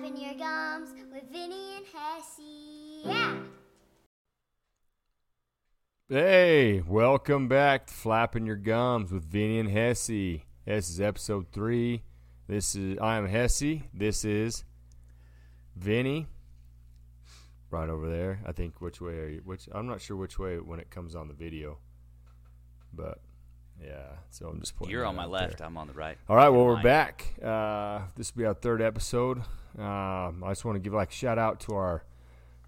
flapping your gums with Vinny and Hessey. Yeah. Hey, welcome back to Flapping Your Gums with Vinny and Hessey. This is episode three. This is I am Hessey. This is Vinny. Right over there. I think which way are you? Which I'm not sure which way when it comes on the video, but yeah. So I'm just pointing. You're on my left. there. I'm on the right. All right, well, we're back. Uh, this will be our third episode. Um, I just want to give like shout out to our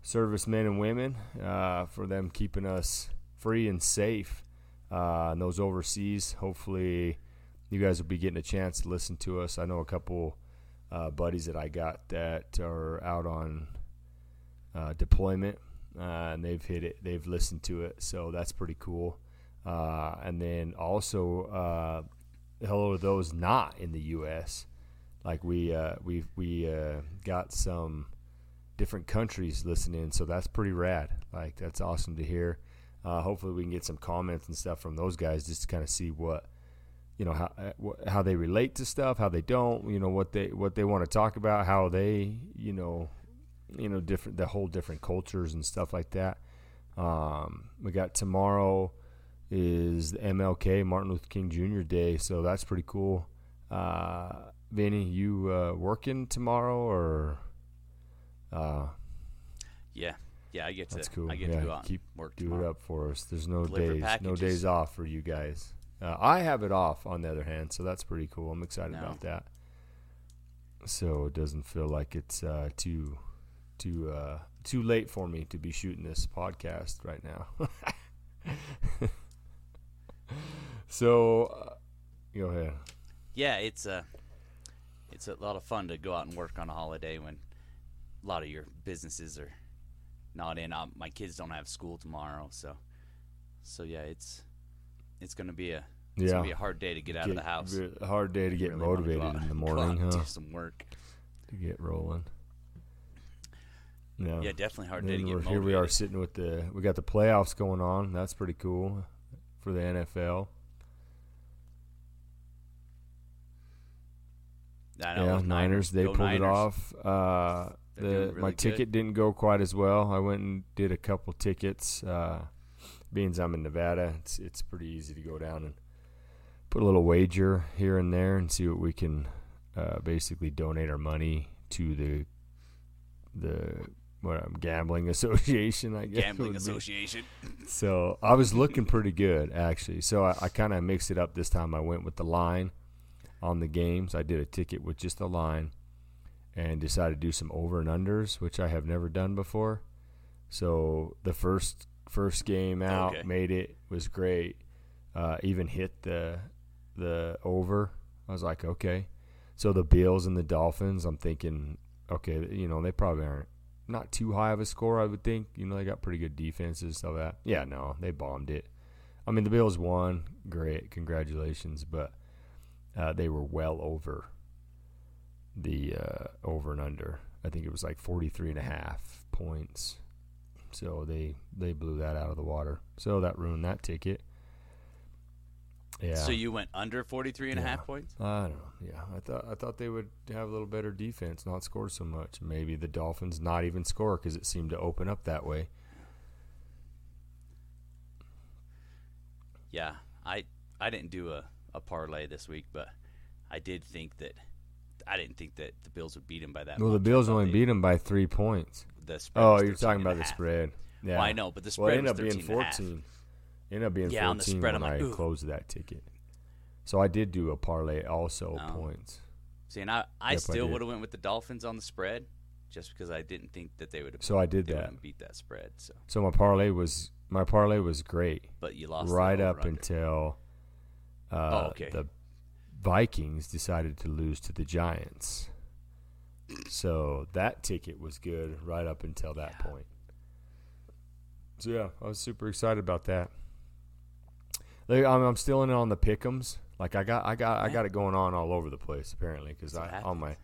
servicemen and women uh, for them keeping us free and safe. Uh, and those overseas, hopefully, you guys will be getting a chance to listen to us. I know a couple uh, buddies that I got that are out on uh, deployment, uh, and they've hit it. They've listened to it, so that's pretty cool. Uh, and then also, hello to those not in the U.S. Like we uh, we we uh, got some different countries listening, so that's pretty rad. Like that's awesome to hear. Uh, hopefully, we can get some comments and stuff from those guys just to kind of see what you know how uh, how they relate to stuff, how they don't, you know what they what they want to talk about, how they you know you know different the whole different cultures and stuff like that. Um, we got tomorrow is the MLK Martin Luther King Jr. Day, so that's pretty cool. Uh, Vinny, you uh, working tomorrow or? Uh, Yeah, yeah. I get to. that's cool. I get yeah, to go out keep work do tomorrow. it up for us. There's no Deliver days, no days off for you guys. Uh, I have it off on the other hand, so that's pretty cool. I'm excited No. about that. So it doesn't feel like it's uh, too too uh, too late for me to be shooting this podcast right now. so uh, go ahead. Yeah, it's a. It's a lot of fun to go out and work on a holiday when a lot of your businesses are not in. Um, my kids don't have school tomorrow, so so yeah, it's it's gonna be a it's Yeah. gonna be a hard day to get out of the house. re- hard day to get Really motivated out- in the morning, huh? Do some work. To get rolling. Yeah. Yeah, definitely hard day to get motivated. here we are sitting with the we got the playoffs going on. That's pretty cool for the NFL. I know, yeah, Niners they pulled it off. Uh, the doing my good. ticket didn't go quite as well. I went and did a couple tickets. Uh, being I'm in Nevada, it's it's pretty easy to go down and put a little wager here and there and see what we can uh, basically donate our money to the the what um, gambling association. I guess Gambling. Association. So I was looking pretty good actually. So I, I kind of mixed it up this time. I went with the line on the games. I did a ticket with just the line, and decided to do some over and unders, which I have never done before. So the first first game out Okay. made it was great. Uh, even hit the the over. I was like, okay. So the Bills and the Dolphins, I'm thinking, okay, you know, they probably aren't not too high of a score, I would think. You know, they got pretty good defenses, stuff like that. Yeah, no, they bombed it. I mean, the Bills won. Great, congratulations, but uh, they were well over the uh, over and under. I think it was like 43 and a half points. So they they blew that out of the water. So that ruined that ticket. Yeah. So you went under 43 and a half points? I don't know. Yeah, I thought I thought they would have a little better defense, not score so much. Maybe the Dolphins not even score because it seemed to open up that way. Yeah, I I didn't do a, a parlay this week, but I did think that I didn't think that the Bills would beat him by that. Well, the much. I Bills only they- beat them by three points. the spread. Oh, you're talking about the spread. Yeah, Well, I know, but the Well, spread ended up being 13 and a half. 14. Ended up being Yeah, on the 14 spread, when I'm like, I ooh. closed that ticket. So I did do a parlay also Oh. points. See, and I, I Yep, still would have went with the Dolphins on the spread, just because I didn't think that they would have. So I did that. beat that spread. So, So my parlay was my parlay was great but you lost the right up over-under. until uh, Oh, okay. the Vikings decided to lose to the Giants. So that ticket was good right up until that Yeah. point. So yeah, I was super excited about that. Like, I'm, I'm still in on the pickums. Like I got, I got, I got it going on all over the place apparently because I what on my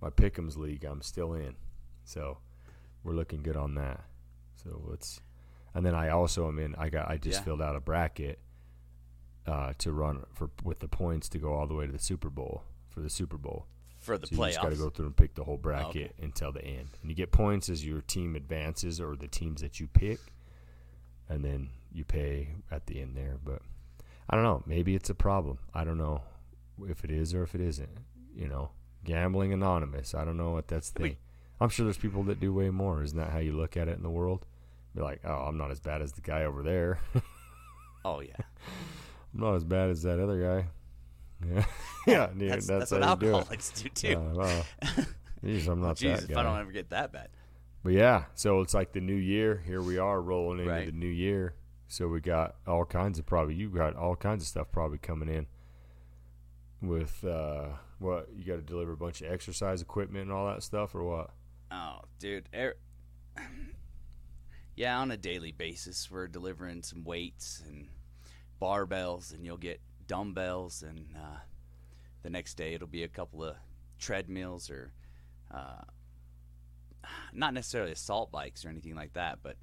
my pickums league I'm still in. So we're looking good on that. So let's, and then I also am in. I got, I just Yeah. filled out a bracket uh, to run for with the points to go all the way to the Super Bowl for the Super Bowl. for the So you just got to go through and pick the whole bracket until the end, and you get points as your team advances or the teams that you pick, and then you pay at the end there. But I don't know. Maybe it's a problem. I don't know if it is or if it isn't. You know, gambling anonymous. I don't know what that's the I'm sure there's people that do way more. Isn't that how you look at it in the world? Be like, oh, I'm not as bad as the guy over there. Oh yeah, I'm not as bad as that other guy. Yeah, yeah. dude, that's, that's, that's, what you do alcoholics do, too. Uh, well, geez, I'm not Jeez, that if guy. I don't ever get that bad. But yeah, so it's like the new year. Here we are rolling into Right. the new year. So we got all kinds of probably you got all kinds of stuff probably coming in with uh what you got to deliver a bunch of exercise equipment and all that stuff or what? Oh, dude. Er- yeah, on a daily basis, we're delivering some weights and barbells, and you'll get dumbbells, and uh, the next day it'll be a couple of treadmills or uh, not necessarily assault bikes or anything like that, but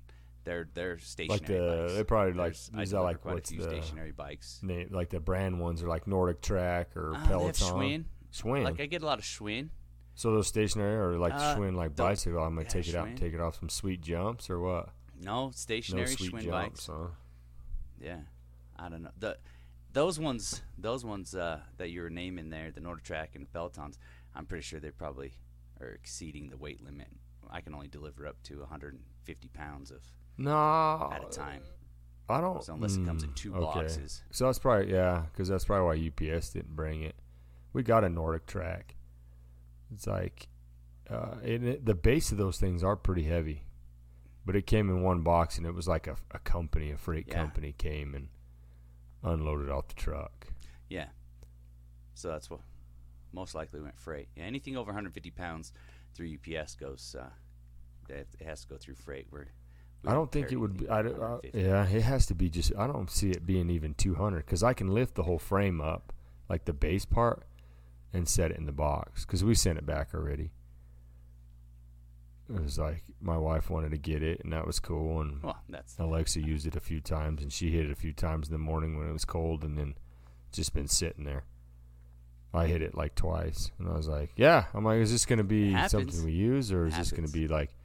they're they're stationary Like the bikes. they probably like There's- is that like what's the stationary bikes. name like the brand ones are like Nordic Track or Uh, Peloton. Schwinn. Schwinn. Like I get a lot of Schwinn. so those stationary or like Uh, Schwinn like bicycle. I'm gonna yeah, take it out and take it off some sweet jumps or what? No No stationary sweet Schwinn jumps, bikes. huh? Yeah, I don't know. The those ones, those ones uh, that you were naming there, the NordicTrack and the Pelotons, I'm pretty sure they probably are exceeding the weight limit. I can only deliver up to 150 pounds of No, at a time. I don't. So unless it comes in mm, two okay. boxes. So that's probably yeah, because that's probably why UPS didn't bring it. We got a Nordic track. It's like, uh, it, the base of those things are pretty heavy, but it came in one box, and it was like a, a company, a freight Yeah. company came and unloaded off the truck. Yeah. So that's what most likely went freight. Yeah, anything over 150 pounds through UPS goes. Uh, it it has to go through freight. We're, we I don't think it would. Be, I, don't- uh, 150. yeah, it has to be just. I don't see it being even 200 because I can lift the whole frame up, like the base part, and set it in the box because we sent it back already. It was like my wife wanted to get it, and that was cool. And Well, that's Alexa used it a few times, and she hit it a few times in the morning when it was cold, and then just been sitting there. I hit it like twice, and I was like, "Yeah." I'm like, "Is this going to be something we use, or is this going to be like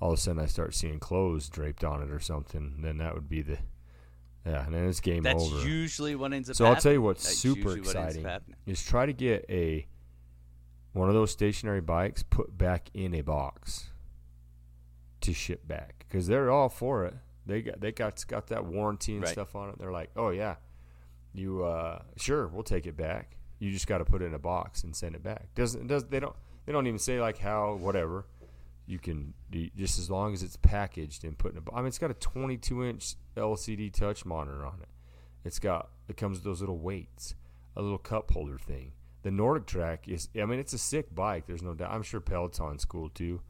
all of a sudden I start seeing clothes draped on it or something?" Then that would be the yeah, and then it's game that's over. usually what ends up. So I'll tell you what's That's super usually what ends up exciting happening. is try to get a one of those stationary bikes put back in a box to ship back because they're all for it. They got they got got that warranty and Right. stuff on it. They're like, oh yeah, you uh, sure we'll take it back. You just got to put it in a box and send it back. Doesn't does they don't they don't even say like how whatever. You can just as long as it's packaged and put in a. bo- I mean, it's got a 22 inch LCD touch monitor on it. It's got it comes with those little weights, a little cup holder thing. The Nordic Track is, I mean, it's a sick bike. There's no doubt. I'm sure Peloton's cool too.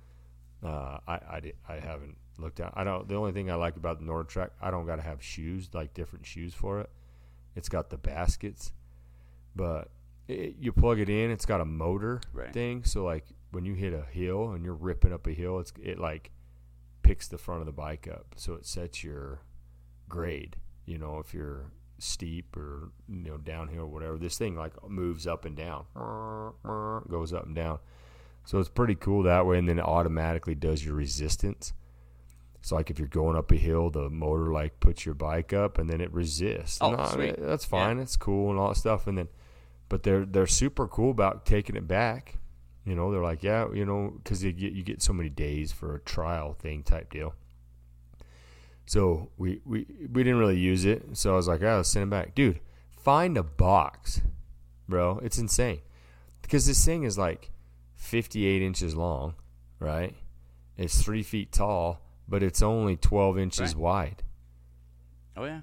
Uh, I I, I haven't looked at. I don't. The only thing I like about the Nordic Track, I don't got to have shoes like different shoes for it. It's got the baskets, but it, you plug it in. It's got a motor Right. thing. So like when you hit a hill and you're ripping up a hill, it's it like picks the front of the bike up, so it sets your grade. You know, if you're steep or you know downhill or whatever, this thing like moves up and down, goes up and down. So it's pretty cool that way, and then it automatically does your resistance. So like if you're going up a hill, the motor like puts your bike up, and then it resists. Oh, And I mean, sweet. that's fine. It's cool and all that stuff. And then, but they're they're super cool about taking it back. You know, they're like, yeah, you know, because you get you get so many days for a trial thing type deal. So we we we didn't really use it. So I was like, oh, let's send it back, dude. Find a box, bro. It's insane because this thing is like 58 inches long, right? It's three feet tall, but it's only 12 inches Right. wide. Oh yeah,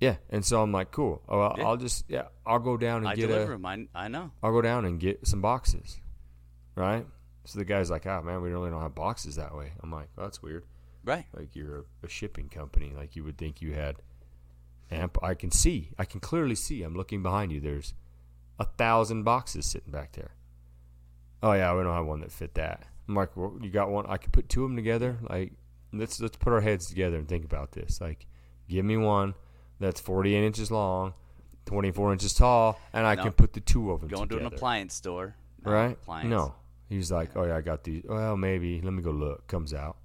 Yeah, and so I'm like, cool. Oh, I'll, Yeah. I'll just yeah, I'll go down and I get deliver a. them. I, I know. I'll go down and get some boxes, right? So the guy's like, "Ah, man, we really don't have boxes that way." I'm like, well, "That's weird." Right. Like you're a, a shipping company, like you would think you had. Amp. I can see. I can clearly see. I'm looking behind you. There's a thousand boxes sitting back there. Oh yeah, we don't have one that fit that. I'm like, well, you got one? I could put two of them together. Like, let's let's put our heads together and think about this. Like, give me one that's 48 inches long, 24 inches tall, and I No. can put the two of them Going to an appliance store. right? appliance. No. He's like, oh yeah, I got these. Well, maybe. Let me go look. Comes out.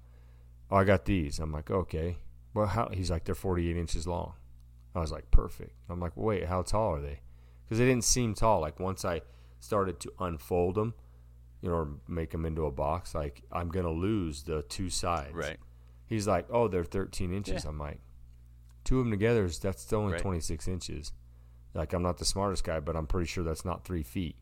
Oh, I got these. I'm like, okay. Well, how? He's like, they're 48 inches long. I was like, perfect. I'm like, wait, how tall are they? Because they didn't seem tall. Like once I started to unfold them, you know, or make them into a box, like I'm gonna lose the two sides. Right. He's like, oh, they're 13 inches. Yeah. I'm like, two of them together is that's still only Right. 26 inches. Like I'm not the smartest guy, but I'm pretty sure that's not three feet.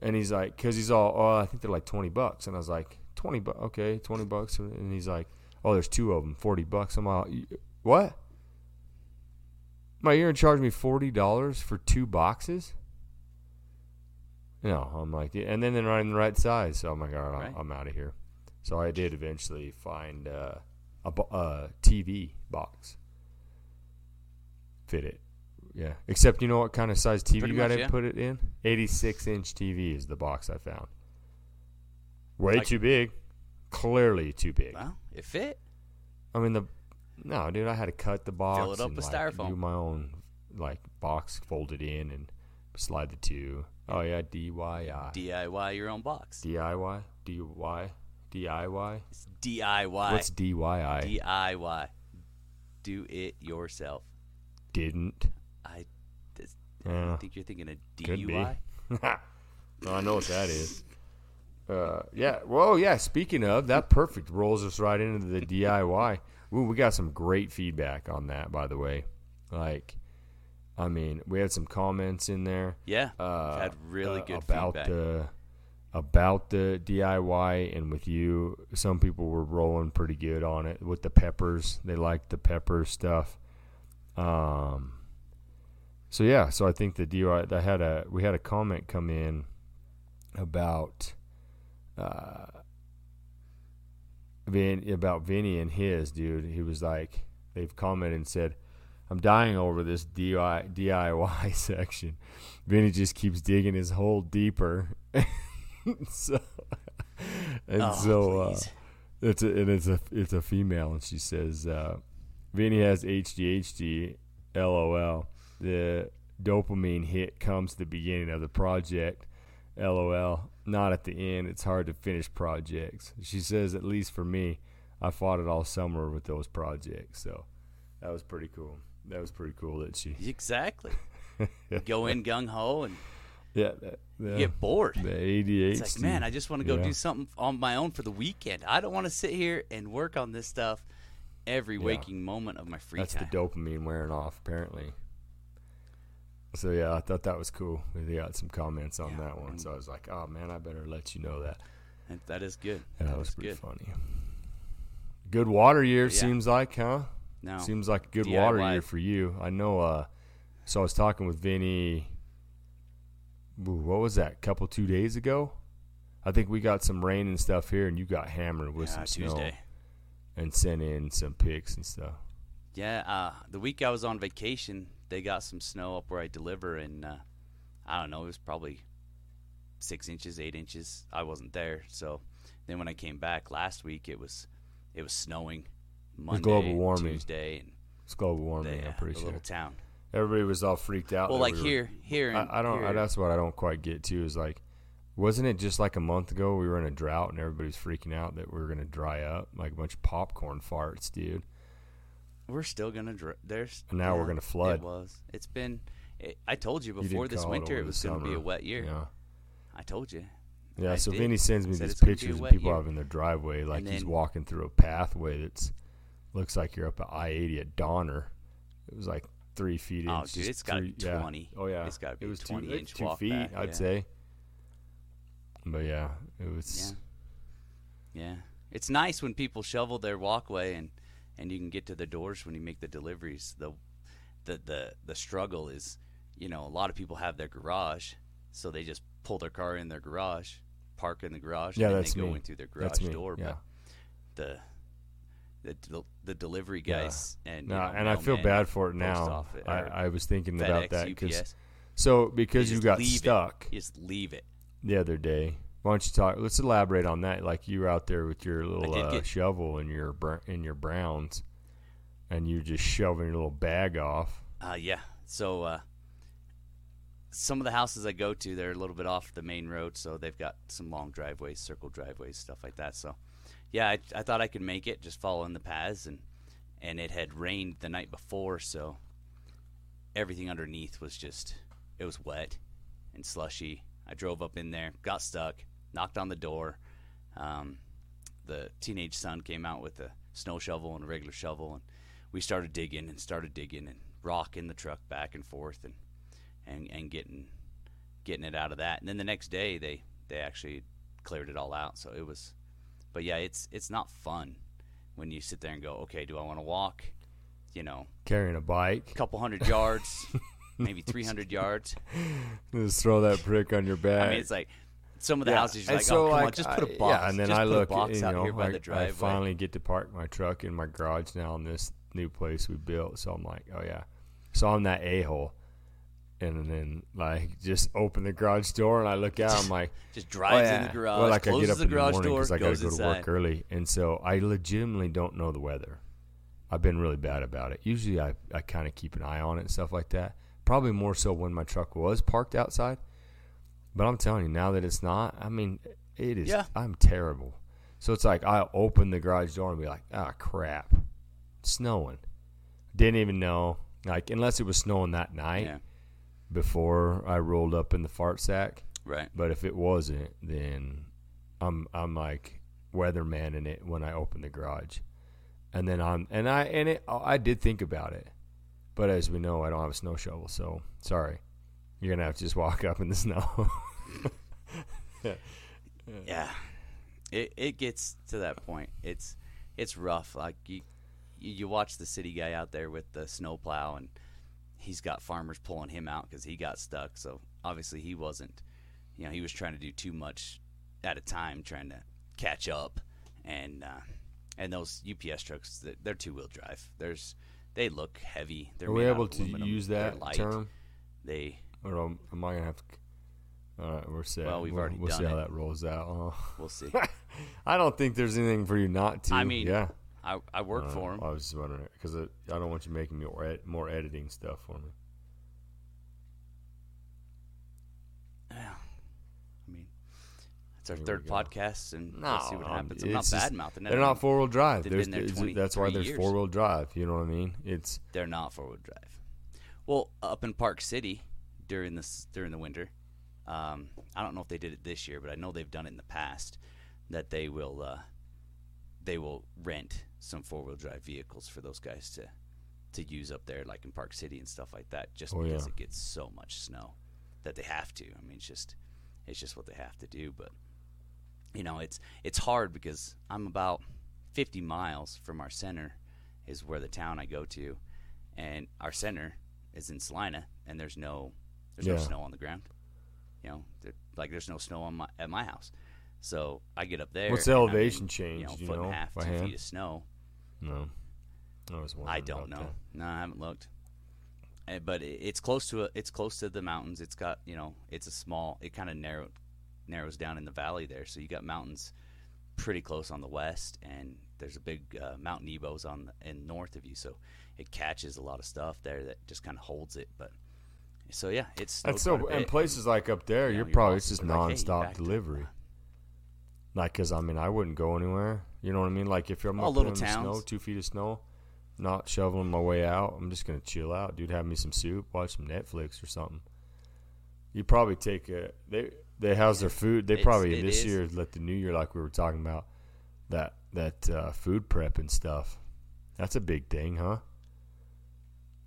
And he's like, because he's all, oh, I think they're like 20 bucks. And I was like, 20 bucks, okay, 20 bucks. And he's like, oh, there's two of them, 40 bucks. I'm all, what? My, you're gonna charge me forty dollars for two boxes? No, I'm like, yeah, and then they're not in the right size. So I'm like, all right, Right. I'm, out of here. So I did eventually find uh, a, a TV box, fit it. Yeah, except you know what kind of size TV Pretty you got to yeah. put it in? 86 inch TV is the box I found. Way Like- too big, clearly too big. Well, it fit. I mean the no, dude. I had to cut the box, Fill it up and, with like, styrofoam. do my own like box, fold it in, and slide the two. Oh yeah, DIY, DIY your own box. DIY, DIY, DIY. It's DIY. What's DIY? DIY? Do it yourself. Didn't. I, this, Yeah. I think you're thinking of Could be. DUI. I know what that is. Uh, yeah. Well, yeah. Speaking of that, perfect rolls us right into the DIY. Ooh, we got some great feedback on that, by the way. Like, I mean, we had some comments in there. Yeah, uh, had really uh, good about feedback. the about the DIY and with you. Some people were rolling pretty good on it with the peppers. They liked the pepper stuff. Um. So yeah, so I think the DIY. I had a we had a comment come in about uh Vin, about Vinny and his dude. He was like, they've commented and said, I'm dying over this DIY, DIY section. Vinny just keeps digging his hole deeper. so, and Oh, so uh, it's a and it's a it's a female, and she says, uh, Vinny has ADHD. LOL. The dopamine hit comes at the beginning of the project. LOL. Not at the end. It's hard to finish projects. She says, at least for me, I fought it all summer with those projects. So that was pretty cool. That was pretty cool that she. Exactly. Go in gung ho and Yeah. That, the, get bored. the ADHD. It's like, man, I just want to go Yeah. do something on my own for the weekend. I don't want to sit here and work on this stuff every Yeah. waking moment of my free That's time. the dopamine wearing off, apparently. So yeah, I thought that was cool. We got some comments on Yeah, that one, so I was like, "Oh man, I better let you know that." And that is good. Yeah, that That was pretty good. funny. Good water year Yeah. seems like, huh? No, Seems like a good water year for you. I know. Uh, so I was talking with Vinny. ooh, What was that? couple two days ago. I think we got some rain and stuff here, and you got hammered with yeah, some snow and sent in some pics and stuff. Yeah, uh, the week I was on vacation, they got some snow up where I deliver, and uh, I don't know, it was probably six inches, eight inches. I wasn't there, so then when I came back last week, it was it was snowing Monday, global warming. Tuesday, and It's global the, warming. uh, I'm pretty the sure. little town. Everybody was all freaked out. Well, like we were- here, here, in, I, I don't. here- That's what I don't quite get too. Is like, wasn't it just like a month ago we were in a drought and everybody's freaking out that we were gonna dry up like a bunch of popcorn farts, dude. we're still gonna dr- there's And now we're gonna flood. It was. It's been. It, I told you You before did this winter it the was gonna be a wet year. Yeah. I told you. Yeah, I so did. Vinny sends me these it's gonna be a pictures of people year. having their driveway like And he's walking through a pathway that's looks like you're up at I eighty at Donner. It was like three feet. Oh, dude, it's gotta be yeah. 20. Oh yeah, It's gotta be it was 20 two, inch two feet, back, I'd yeah. say. But yeah, it was. Yeah. Yeah. It's nice when people shovel their walkway and and you can get to the doors when you make the deliveries. The the the the struggle is, you know, a lot of people have their garage, so they just pull their car in their garage, park in the garage, Yeah, and then that's they go me. in through their garage door. yeah. But the the del- the delivery Yeah. guys and No, know, and I feel bad for it now. office- I, I was thinking about that because so because you got it. stuck You just leave it. the other day. Why don't you talk? Let's elaborate on that. Like you were out there with your little uh, get- shovel and your br- in your browns, and you just shoving your little bag off. Uh, yeah. So uh, some of the houses I go to, they're a little bit off the main road, so they've got some long driveways, circle driveways, stuff like that. So, yeah, I, I thought I could make it just following the paths, and and it had rained the night before, so everything underneath was just it was wet and slushy. I drove up in there, got stuck, knocked on the door. Um, the teenage son came out with a snow shovel and a regular shovel, and we started digging and started digging and rocking the truck back and forth and and, and getting getting it out of that. And then the next day they they actually cleared it all out. So it was, but yeah, it's it's not fun when you sit there and go, okay, do I want to walk? You know, Carrying a bike. a couple hundred yards, maybe 300 yards. Just throw that prick on your back. I mean, it's like some of the Yeah, houses you're and like, oh, so, oh, come on, just put a box. Yeah, and then just I look, box you out know, here by I, the I finally get to park my truck in my garage now in this new place we built. So I'm like, oh yeah. So I'm that a hole, and then like just open the garage door and I look out. I'm like, just oh, drives yeah. in the garage, Well, like I get up the in the morning because I gotta goes go to work early, and so I legitimately don't know the weather. I've been really bad about it. Usually I, I kind of keep an eye on it and stuff like that. Probably more so when my truck was parked outside. But I'm telling you, now that it's not, I mean, it is. Yeah. I'm terrible. So it's like I'll open the garage door and be like, ah, crap. It's snowing. Didn't even know. Like, unless it was snowing that night Yeah, before I rolled up in the fart sack. right. But if it wasn't, then I'm I'm like weatherman in it when I open the garage, and then I'm and I and it I did think about it, but as we know, I don't have a snow shovel, so sorry, you're gonna have to just walk up in the snow. Yeah, yeah, it it gets to that point. It's it's rough. Like you you watch the city guy out there with the snowplow, and he's got farmers pulling him out because he got stuck. So obviously he wasn't. You know, he was trying to do too much at a time, trying to catch up, and uh, and those UPS trucks, they're- they're two wheel drive. There's they look heavy. They're Are we able to aluminum. use that term, They or am I gonna have to? All right, we're set. Well, we've already we'll see done how that rolls out. huh? we'll see. I don't think there's anything for you not to. I mean, yeah. I I work Uh, for him. I was just wondering because I don't want you making me more, ed- more editing stuff for me. Yeah. I mean, it's our Here third podcast, and we'll see what happens. I'm not bad mouthing. They're not four wheel drive. There's, there it's- 20 that's why there's four wheel drive. You know what I mean? It's They're not four wheel drive. Well, up in Park City during this during the winter, um, I don't know if they did it this year, but I know they've done it in the past. That they will uh, they will rent some four wheel drive vehicles for those guys to to use up there, like in Park City and stuff like that, just Oh, because yeah. it gets so much snow that they have to. I mean, it's just it's just what they have to do. But you know, it's it's hard because I'm about 50 miles from our center, is where the town I go to, and our center is in Salina, and there's no there's no snow on the ground. You know, there, like there's no snow on my at my house. So I get up there. What's the and I'm in, elevation change, You know, you foot and a half, two hand? feet of snow. No. I was I don't know. No, I haven't looked. Uh, but it's close to a, it's close to the mountains. It's got you know it's a small. It kind of narrow narrows down in the valley there. So you got mountains pretty close on the west, and there's a big uh, Mount Nebo's on the, in north of you. So it catches a lot of stuff there that just kind of holds it. But so yeah, it's that. Snowed so. And places like up there, You know, your probably it's just are like, hey, nonstop delivery. Like, cause I mean, I wouldn't go anywhere. You know what I mean? Like, if I'm All up little in the snow, two feet of snow, not shoveling my way out, I'm just gonna chill out, dude. Have me some soup, watch some Netflix or something. You probably take a they they house their food. They It's- probably this is. year let the new year like we were talking about that that uh, food prep and stuff. That's a big thing, huh?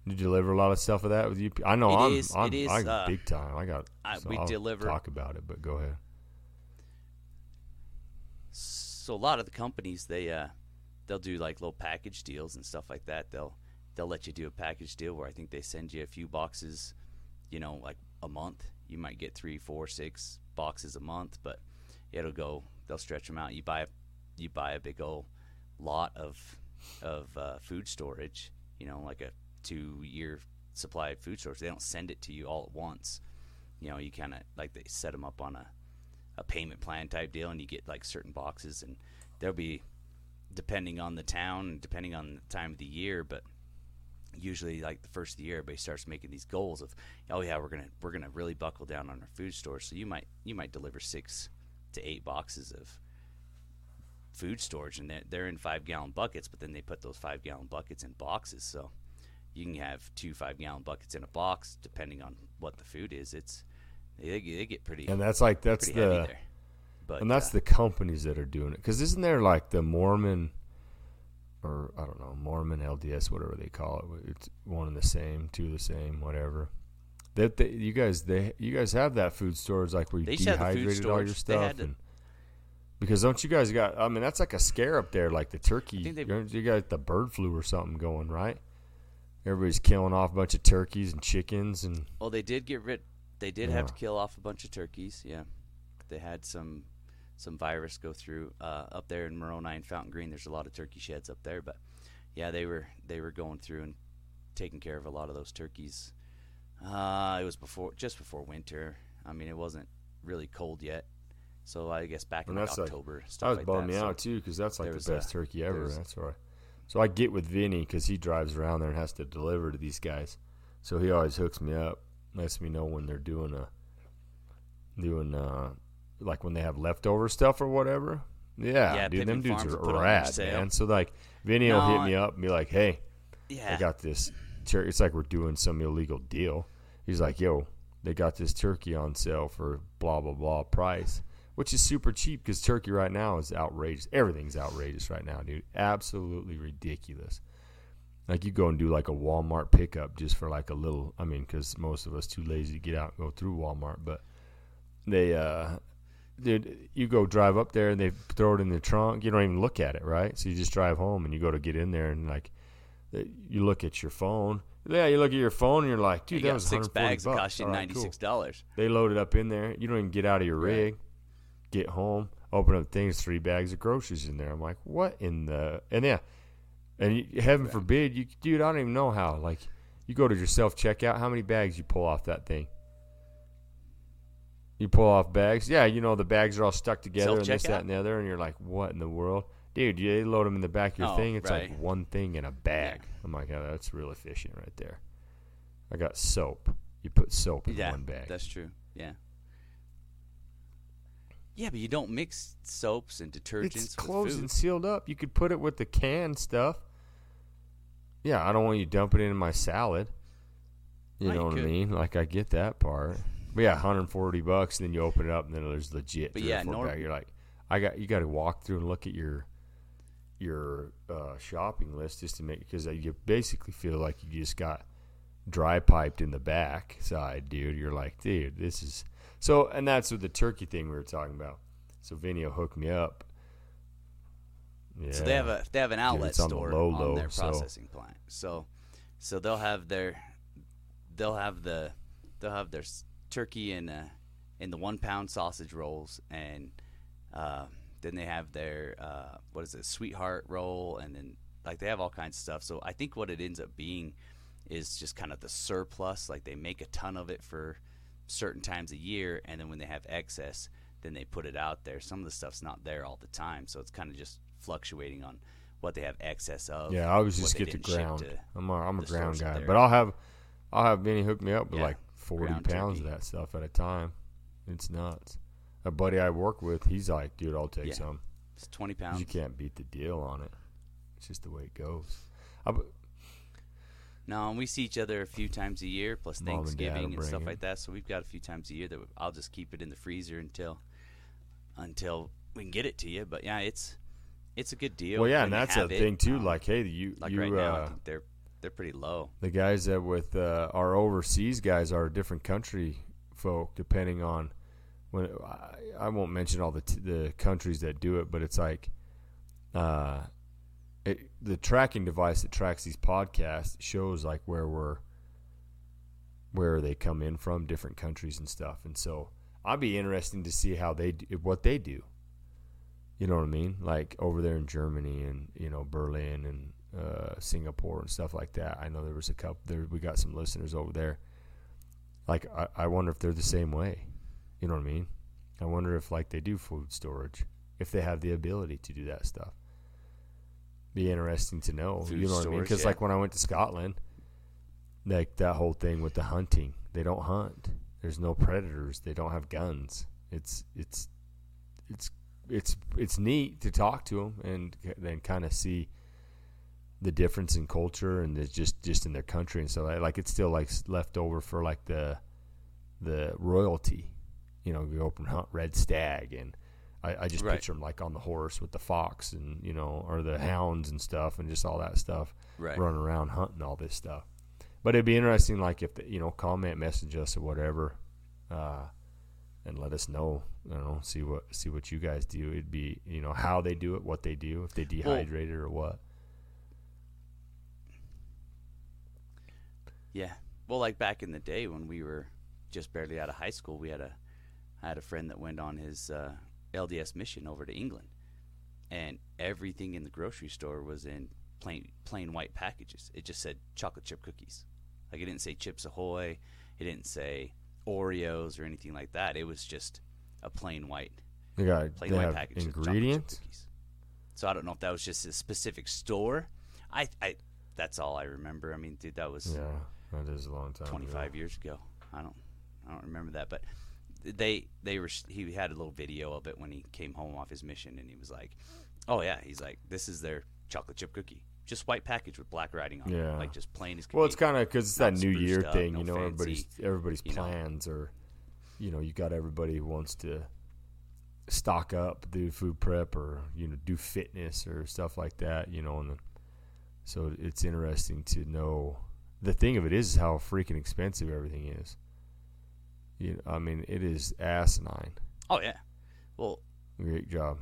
You deliver a lot of stuff of that with you. I know It I'm, is- I'm, it is, I uh, big time. I got. I- so we I'll deliver- Talk about it, but go ahead. So a lot of the companies they uh they'll do like little package deals and stuff like that. They'll they'll let you do a package deal where i think they send you a few boxes you know like a month. You might get three four six boxes a month but it'll go they'll stretch them out. You buy you buy a big old lot of of uh, food storage you know like a two year supply of food storage. They don't send it to you all at once. You know you kind of like they set them up on a a payment plan type deal, and you get like certain boxes, and there'll be depending on the town and depending on the time of the year, but usually like the first of the year, everybody starts making these goals of, oh yeah, we're gonna we're gonna really buckle down on our food store. So you might you might deliver six to eight boxes of food storage, and they're, they're in five gallon buckets. But then they put those five gallon buckets in boxes, so you can have two five gallon buckets in a box, depending on what the food is. It's they, they get pretty And that's like that's the. But and that's uh, the companies that are doing it. Because isn't there like the Mormon, or I don't know, Mormon LDS, whatever they call it? It's one and the same, two the same, whatever. That they, you guys, they you guys have that food storage like where you They used the food dehydrated all your storage. Stuff. and, because don't you guys got? I mean, that's like a scare up there, like the turkey. they- You you got the bird flu or something going, right? Everybody's killing off a bunch of turkeys and chickens and Well, they did get rid. They did have to kill off a bunch of turkeys. Yeah, they had some some virus go through uh, up there in Moroni and Fountain Green. There's a lot of turkey sheds up there, but yeah, they were they were going through and taking care of a lot of those turkeys. Uh, it was before just before winter. I mean, it wasn't really cold yet, so I guess back in like like- October that stuff was like bumming that. me so- out too because that's like the best a- turkey ever. That's right. So I get with Vinny because he drives around there and has to deliver to these guys. So he always hooks me up, lets me know when they're doing a doing uh like when they have leftover stuff or whatever. Yeah, Yeah, dude, them dudes Farms are will put it on their rad, man. So like Vinny will No, hit me up and be like, "Hey, yeah, I got this. Tur- it's like we're doing some illegal deal." He's like, "Yo, they got this turkey on sale for blah blah blah price." which is super cheap because turkey right now is outrageous. Everything's outrageous right now, dude. Absolutely ridiculous. Like you go and do like a Walmart pickup just for like a little. I mean, because most of us too lazy to get out and go through Walmart, but they, uh, dude, you go drive up there and they throw it in the trunk. You don't even look at it, right? So you just drive home and you go to get in there and like you look at your phone. Yeah, you look at your phone and you're like, dude, you that was six bags that bucks. cost you right, ninety cool. dollars. They load it up in there. You don't even get out of your Right. rig. Get home, open up things, three bags of groceries in there. I'm like, what in the? And yeah, and you, heaven forbid, you dude, I don't even know how. Like, you go to your self checkout. How many bags you pull off that thing? You pull off bags. Yeah, you know the bags are all stuck together and this, that, and the other. And you're like, what in the world, dude? You they load them in the back of your Oh, thing. It's right. like one thing in a bag. I'm like, oh, that's real efficient right there. I got soap. You put soap in Yeah, one bag. that's true. Yeah. Yeah, but you don't mix soaps and detergents It's closed and sealed up. You could put it with the canned stuff. Yeah, I don't want you dumping it in my salad. You Well, you know what I mean? Like I get that part. But yeah, 140 bucks, and then you open it up, and then there's legit But yeah, or nor-. You're like, I got you got to walk through and look at your your uh, shopping list just to make because you basically feel like you just got dry piped in the back side, dude. You're like, dude, this is so, and that's with the turkey thing we were talking about. So Vinny will hook me up. Yeah. So they have a they have an outlet on the store low, on low, their so- processing plant. So so they'll have their they'll have the they'll have their turkey and uh, in the one pound sausage rolls and uh, then they have their uh, what is it sweetheart roll and then like they have all kinds of stuff. So I think what it ends up being is just kind of the surplus. Like they make a ton of it for certain times a year, and then when they have excess, then they put it out there. Some of the stuff's not there all the time, so it's kind of just fluctuating on what they have excess of. Yeah, I always just get the ground. I'm a, I'm a ground guy, but I'll have I'll have Vinny hook me up with Yeah, like 40 ground pounds of that stuff at a time. It's nuts. A buddy I work with, he's like, dude, I'll take Yeah. some. It's twenty 'Cause pounds. You can't beat the deal on it. It's just the way it goes. I, No, and we see each other a few times a year, plus Mom and dad Thanksgiving and bring stuff it. like that. So we've got a few times a year that I'll just keep it in the freezer until until we can get it to you. But yeah, it's it's a good deal. well, yeah, when and you that's a have it. thing too. Um, like, hey, you like you right now, I uh, think they're they're pretty low. the guys that with uh, our overseas guys are different country folk depending on when I, I won't mention all the t- the countries that do it but it's like uh it, the tracking device that tracks these podcasts shows like where we're where they come in from different countries and stuff and so I'd be interesting to see how they do, what they do you know what I mean like over there in Germany and you know Berlin and uh, Singapore and stuff like that. I know there was a couple there. We got some listeners over there. Like I, I wonder if they're the same way. You know what I mean? I wonder if like they do food storage, if they have the ability to do that stuff. Be interesting to know. Food you know what I mean? Because yeah. like when I went to Scotland, like that whole thing with the hunting. They don't hunt. There's no predators. They don't have guns. It's it's it's it's it's neat to talk to them and then kind of see the difference in culture and it's just just in their country and so like it's still like left over for like the the royalty you know go up and hunt red stag and I, I just Right. picture them like on the horse with the fox and you know or the hounds and stuff and just all that stuff Right. running around hunting all this stuff but it'd be interesting like if the, you know comment message us or whatever uh and let us know you know see what see what you guys do it'd be you know how they do it what they do if they dehydrate it or what Yeah. Well, like back in the day when we were just barely out of high school, we had a I had a friend that went on his uh, LDS mission over to England, and everything in the grocery store was in plain plain white packages. It just said chocolate chip cookies. Like it didn't say Chips Ahoy, it didn't say Oreos or anything like that. It was just a plain white they got plain white package of chocolate chip ingredients cookies. So I don't know if that was just a specific store. I I that's all I remember. I mean, dude, that was yeah that is a long time 25 years ago. I don't I don't remember that, but they they were he had a little video of it when he came home off his mission and he was like, "Oh yeah, he's like this is their chocolate chip cookie. Just white package with black writing on Yeah. it, like just plain as well it's kind of because it's that new year up, thing no you know fancy, everybody's everybody's you know. plans or you know you got everybody who wants to stock up do food prep or you know do fitness or stuff like that you know and then, so it's interesting to know the thing of it is how freaking expensive everything is you i mean it is asinine Oh yeah. Well, great job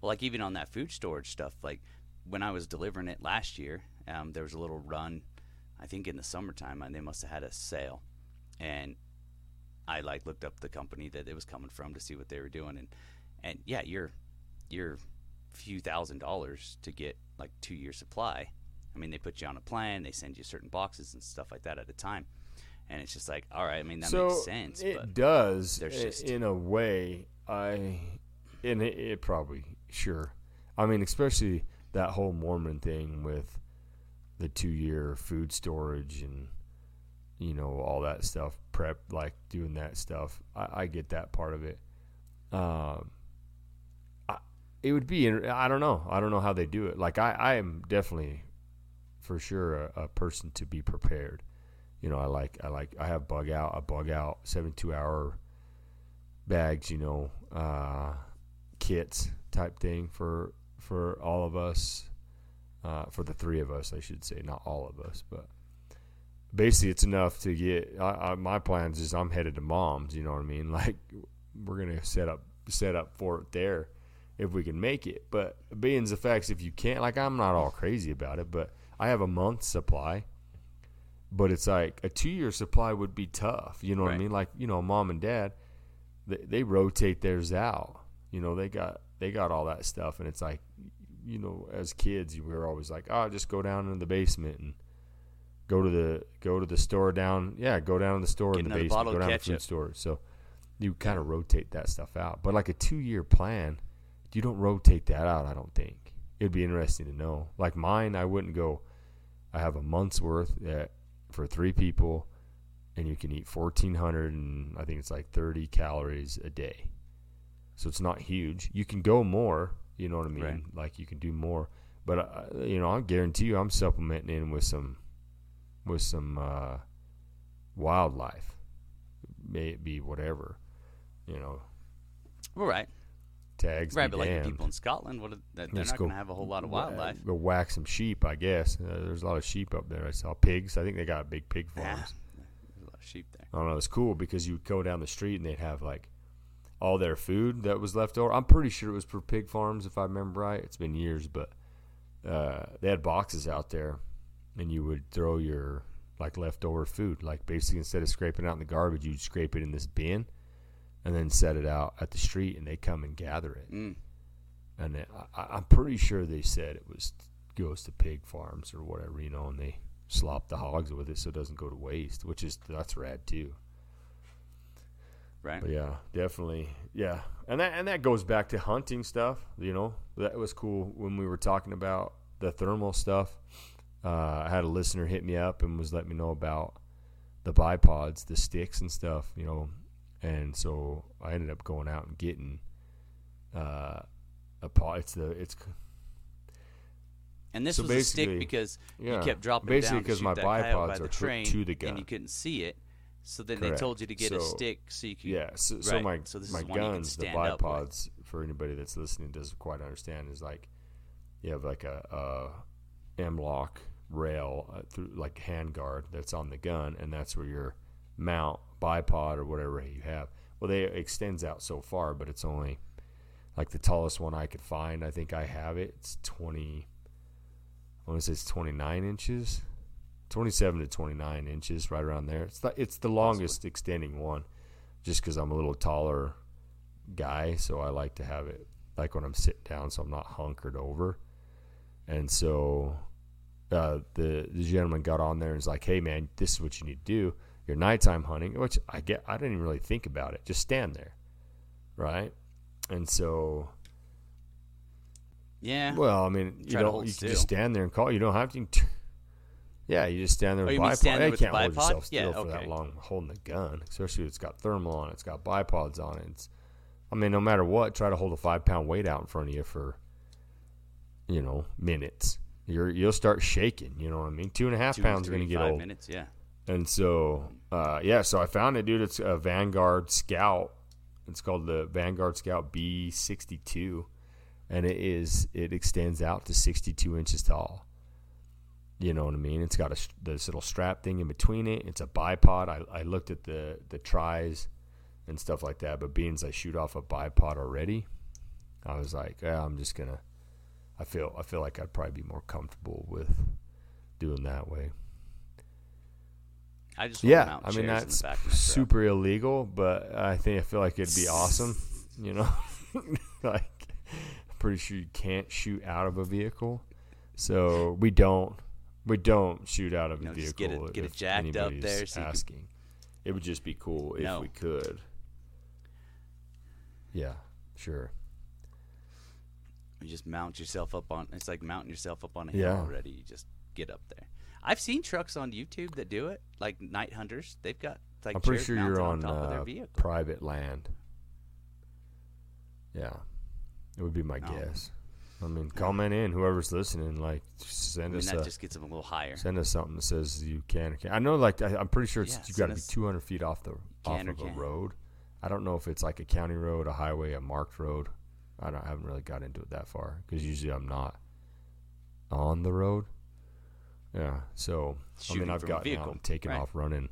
Well, like even on that food storage stuff, like when I was delivering it last year, um, there was a little run. I think in the summertime, and they must have had a sale, and I like looked up the company that it was coming from to see what they were doing, and and yeah, you're you're few thousand dollars to get like two year supply. I mean, they put you on a plan, they send you certain boxes and stuff like that at a time, and it's just like, all right, I mean that so makes sense, it does there's just- in a way i and it, it probably sure. I mean especially that whole mormon thing with the two year food storage and you know all that stuff prep like doing that stuff. I, I get that part of it. Um I, it would be i don't know. I don't know how they do it. Like i i am definitely for sure a, a person to be prepared you know, I like I like I have bug out a bug out seventy two hour bags, you know, uh, kits type thing for for all of us, uh, for the three of us, I should say, not all of us, but basically it's enough to get. I, I, my plans is I'm headed to mom's, you know what I mean? Like we're gonna set up set up for it there if we can make it. But being the facts, if you can't, like I'm not all crazy about it, but I have a month's supply but it's like a two year supply would be tough. You know what I mean? Like you know, mom and dad, they, they rotate theirs out. You know, they got they got all that stuff, and it's like, you know, as kids, we were always like, oh, just go down in the basement and go to the go to the store down. Yeah, go down to the store Get in the basement. Go down to the food store. So you kind of rotate that stuff out. But like a two year plan, you don't rotate that out. I don't think it'd be interesting to know. Like mine, I wouldn't go. I have a month's worth at, for three people, and you can eat fourteen hundred and I think it's like thirty calories a day. So it's not huge. You can go more. You know what I mean? Right. Like you can do more. But uh, you know, I guarantee you, I'm supplementing in with some with some uh, wildlife. May it be whatever. You know, We're right, tags. right. But like the people in Scotland, what are, they're Let's not going to have a whole lot of wildlife. Go whack some sheep, I guess. Uh, there's a lot of sheep up there. I saw pigs. I think they got big pig Yeah, farms. there's a lot of sheep there. I don't know. It's cool because you would go down the street and they'd have like all their food that was left over. I'm pretty sure it was for pig farms, if I remember right. It's been years, but uh, they had boxes out there, and you would throw your like leftover food. Like basically, instead of scraping it out in the garbage, you'd scrape it in this bin, and then set it out at the street, and they come and gather it. Mm. And it, I, I'm pretty sure they said it was goes to pig farms or whatever, you know, and they slop the hogs with it so it doesn't go to waste, which is that's rad too. Right. But yeah, definitely, yeah, and that and that goes back to hunting stuff. You know, that was cool when we were talking about the thermal stuff. uh, I had a listener hit me up and was letting me know about the bipods, the sticks and stuff, you know, and so I ended up going out and getting uh, a pod. It's the it's And this So was a stick because yeah, you kept dropping basically it down to 'cause shoot my bipods by are the train, to the gun. and you couldn't see it. So then they told you to get a stick so you could. yeah. So, so right. my So this is my one you can guns, the stand up with. bipods, for anybody that's listening doesn't quite understand, is like you have like a, a M-LOK rail uh, through like handguard that's on the gun, and that's where your mount bipod or whatever you have. Well, they extends out so far, but it's only like the tallest one I could find. I think I have it. It's twenty. I want to say it's twenty nine inches, twenty seven to twenty nine inches, right around there. It's the, it's the longest extending one, just because I'm a little taller guy, so I like to have it like when I'm sitting down, so I'm not hunkered over. And so uh, the the gentleman got on there and was like, "Hey man, this is what you need to do. Your nighttime hunting." Which I get. I didn't even really think about it. Just stand there, right? And so, Yeah. well, I mean, you Try don't. You can just stand there and call. You don't have to. Yeah, you just stand there Oh, with you bipod. stand there you with can't hold yourself Yeah, still for that long holding the gun, especially if it's got thermal on it. It's got bipods on it. It's, I mean, no matter what, try to hold a five pound weight out in front of you for, you know, minutes. You're you'll start shaking. You know what I mean? Two and a half Two, pounds are three, gonna get five old. minutes. Yeah. And so, uh, yeah, so I found it, dude. It's a Vanguard Scout. It's called the Vanguard Scout B62, and it is it extends out to 62 inches tall. You know what I mean? It's got a this little strap thing in between it. It's a bipod. I, I looked at the the tries and stuff like that, but being as I shoot off a bipod already, I was like, yeah, I'm just gonna. I feel I feel like I'd probably be more comfortable with doing that way. I just want Yeah, mount I mean chairs in the that's back of my super illegal, but I think I feel like it'd be awesome. You know, like I'm pretty sure you can't shoot out of a vehicle, so we don't we don't shoot out of a vehicle. get it- get it jacked up there so asking. It would just be cool if No. we could. Yeah, sure. You just mount yourself up on. It's like mounting yourself up on a hill Yeah. already. You just get up there. I've seen trucks on YouTube that do it, like night hunters. They've got like I'm pretty sure you're on, on, top of their uh, private land. Yeah, it would be my Oh. guess. I mean, comment in whoever's listening. Like, send I mean, us that a, just gets them a little higher. Send us something that says you can or can't. I know, like I, I'm pretty sure it's Yeah, you got to be 200 feet off the off of a road. I don't know if it's like a county road, a highway, a marked road. I don't. I haven't really got into it that far because usually I'm not on the road. Yeah. So I mean, I've gotten out and taken right. off running